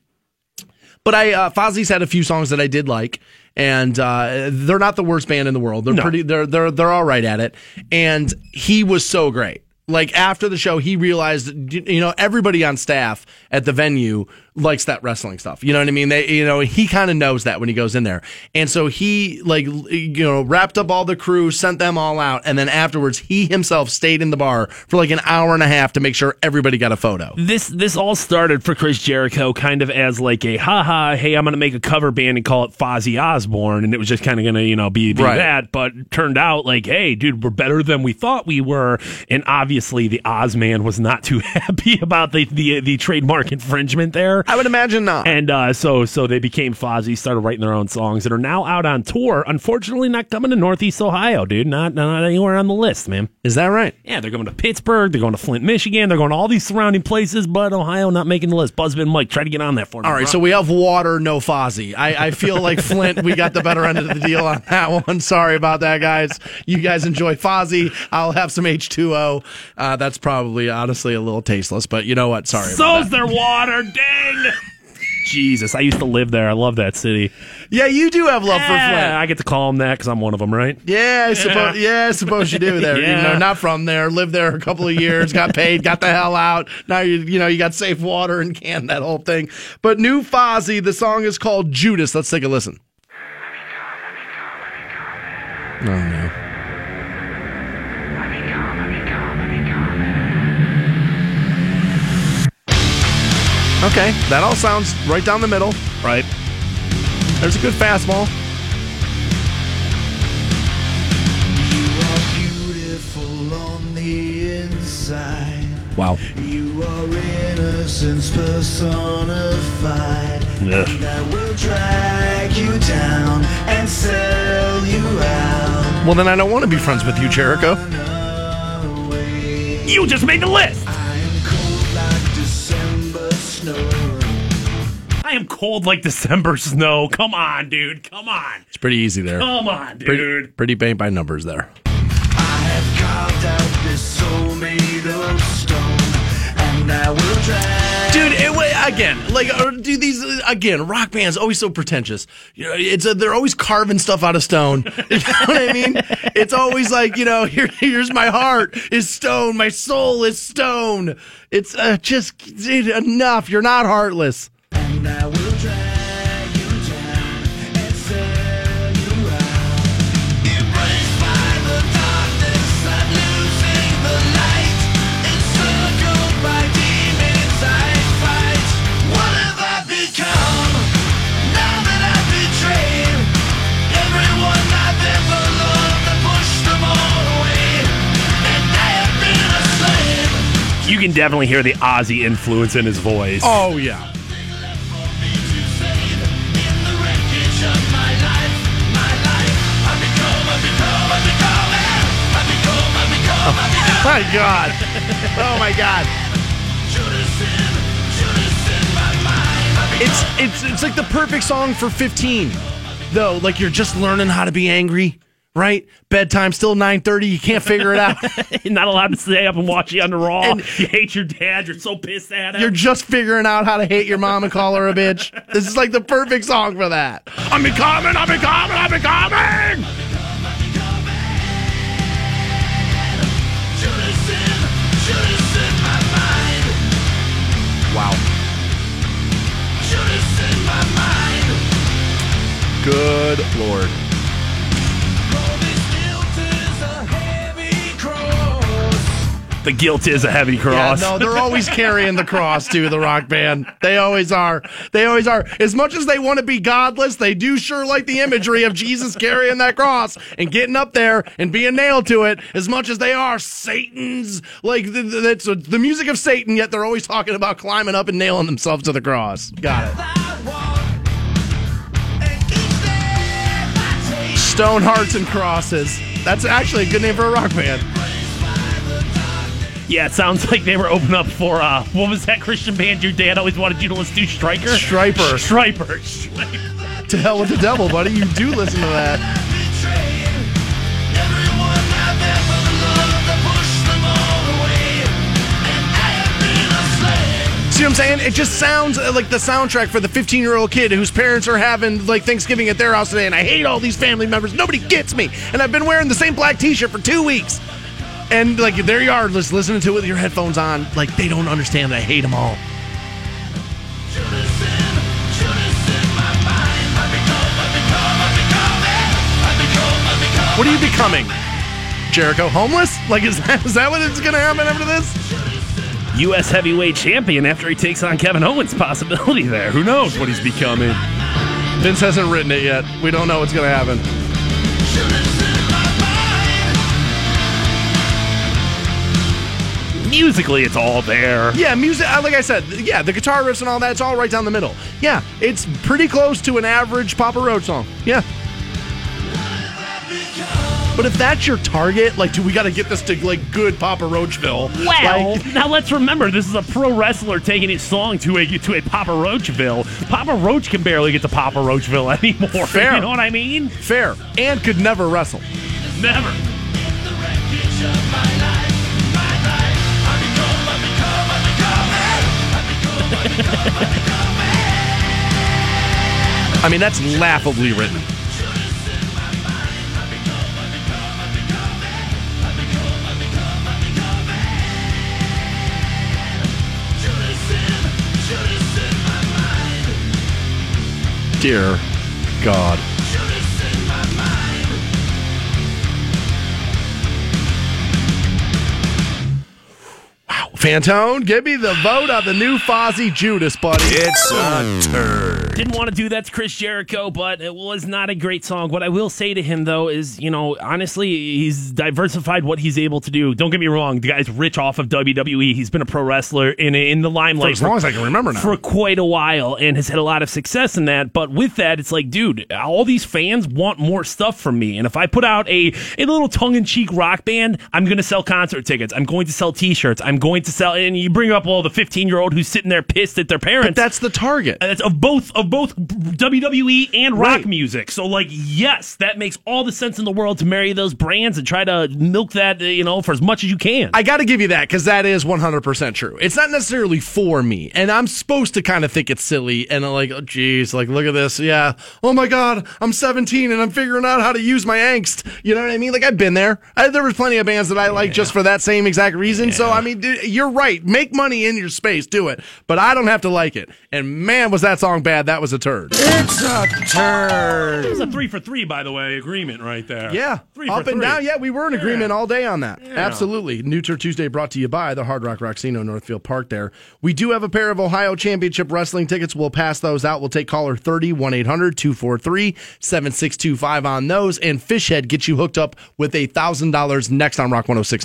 but I uh, Fozzy's had a few songs that I did like, and uh, they're not the worst band in the world. They're No. pretty. They're they're they're all right at it. And he was so great. Like after the show, he realized you know everybody on staff at the venue likes that wrestling stuff. You know what I mean? They you know he kind of knows that when he goes in there, and so he like you know wrapped up all the crew, sent them all out, and then afterwards he himself stayed in the bar for like an hour and a half to make sure everybody got a photo. This this all started for Chris Jericho kind of as like a haha, hey, I'm gonna make a cover band and call it Fozzy Osbourne, and it was just kind of gonna you know be, be Right. that, but turned out like, hey, dude, we're better than we thought we were, and obviously the Ozman was not too happy about the the, the trademark infringement there. I would imagine not. And uh, so so they became Fozzy, started writing their own songs, and are now out on tour. Unfortunately, not coming to Northeast Ohio, dude. Not not anywhere on the list, man. Is that right? Yeah, they're going to Pittsburgh, they're going to Flint, Michigan, they're going to all these surrounding places, but Ohio not making the list. Buzzbin Mike, try to get on that for me. All right, so we have water, no Fozzy. I, I feel like Flint, we got the better end of the deal on that one. Sorry about that, guys. You guys enjoy Fozzy. I'll have some H2O. Uh, that's probably, honestly, a little tasteless, but you know what? Sorry. about so's their water, dang. Jesus, I used to live there. I love that city. Yeah, you do have love for Yeah, Flint. I get to call them that because I'm one of them, right? Yeah, I suppose. Yeah, I suppose you do there. Yeah. You know, not from there. Lived there a couple of years. Got paid. Got the hell out. Now you, you know, you got safe water and can that whole thing. But new Fozzy. The song is called Judas. Let's take a listen. Oh no. Okay, that all sounds right down the middle. Right. There's a good fastball. Beautiful on the inside. Wow. You are innocence personified. Ugh. And I will drag you down and sell you out. Well, then I don't want to be friends with you, Jericho. You just made the list. Snow. I am cold like December snow. Come on, dude. Come on. It's pretty easy there. Come on, dude. Pretty, pretty paint by numbers there. I have carved out this soul made of stone. And I will drag Dude, it, wa- again, like, do these again? Rock bands always so pretentious. You know, it's a, they're always carving stuff out of stone. You know what I mean? It's always like, you know, here, here's my heart is stone, my soul is stone. It's uh, just dude, enough. You're not heartless. You can definitely hear the Ozzy influence in his voice. Oh yeah. Oh My God. Oh my God. It's it's it's like the perfect song for 15. Though, like you're just learning how to be angry, right? Bedtime still 9:30, you can't figure it out. You're not allowed to stay up and watch you under Raw. And- you hate your dad. You're so pissed at him. You're just figuring out how to hate your mom and call her a bitch. This is like the perfect song for that. I'm becoming, I'm becoming, I'm becoming. Wow. Should it my mind? Good lord. The guilt is a heavy Yeah, cross. no, they're always carrying the cross too. The rock band, they always are. They always are. As much as they want to be godless, they do sure like the imagery of Jesus carrying that cross and getting up there and being nailed to it. As much as they are Satan's, like the, the music of Satan, yet they're always talking about climbing up and nailing themselves to the cross. Got it. Stone hearts and crosses. That's actually a good name for a rock band. Yeah, it sounds like they were opening up for uh, what was that Christian band your dad always wanted you to listen to? Striker, Stryper. Stryper. Stryper. to hell with the devil, buddy. You do listen to that. See what I'm saying? It just sounds uh, like the soundtrack for the 15 year old kid whose parents are having like Thanksgiving at their house today, and I hate all these family members. Nobody gets me, and I've been wearing the same black T-shirt for two weeks. And like there you are, just listening to it with your headphones on. Like they don't understand I hate them all. What are you becoming, Jericho? Homeless? Like is that is that what is going to happen after this? U.S. heavyweight champion after he takes on Kevin Owens. Possibility there. Who knows what he's becoming? Vince hasn't written it yet. We don't know what's going to happen. Musically, it's all there. Yeah, music. uh, Like I said, yeah, the guitar riffs and all that. It's all right down the middle. Yeah, it's pretty close to an average Papa Roach song. Yeah. But if that's your target, like, do we got to get this to like good Papa Roachville? Well, Like, now let's remember this is a pro wrestler taking his song to a to a Papa Roachville. Papa Roach can barely get to Papa Roachville anymore. Fair. You know what I mean? fair and could never wrestle. Never. I mean, that's laughably written. Dear God. Wow. Fantone, give me the vote on the new Fozzy Judas, buddy. It's a turd. Didn't want to do that to Chris Jericho, but it was not a great song. What I will say to him, though, is, you know, honestly, he's diversified what he's able to do. Don't get me wrong, the guy's rich off of WWE. He's been a pro wrestler in, in the limelight For as long as I can remember now. for quite a while and has had a lot of success in that. But with that, it's like, dude, all these fans want more stuff from me. And if I put out a, a little tongue in cheek rock band, I'm going to sell concert tickets. I'm going to sell t shirts. I'm going to sell, and you bring up all the 15 year old who's sitting there pissed at their parents. But that's the target. It's of both of both WWE and rock Right. music. So like yes, that makes all the sense in the world to marry those brands and try to milk that, uh, you know, for as much as you can. I got to give you that because that is 100% true. It's not necessarily for me. And I'm supposed to kind of think it's silly and I'm like, oh, geez, like, look at this. Yeah. Oh my God, I'm 17 and I'm figuring out how to use my angst. You know what I mean? Like, I've been there. I, there was plenty of bands that I like just for that same exact reason. So, I mean, dude, you're right. Make money in your space. Do it. But I don't have to like it. And man, was that song bad. That was a turd. It's a turd. It was a three for three, by the way, agreement right there. Yeah, three up for and three. down. Yeah, we were in agreement all day on that. Absolutely. New Tour Tuesday brought to you by the Hard Rock Rocksino Northfield Park. There, we do have a pair of Ohio Championship Wrestling tickets. We'll pass those out. We'll take caller 30 1 800 243 7625 on those. And Fishhead gets you hooked up with a thousand dollars next on Rock 1069.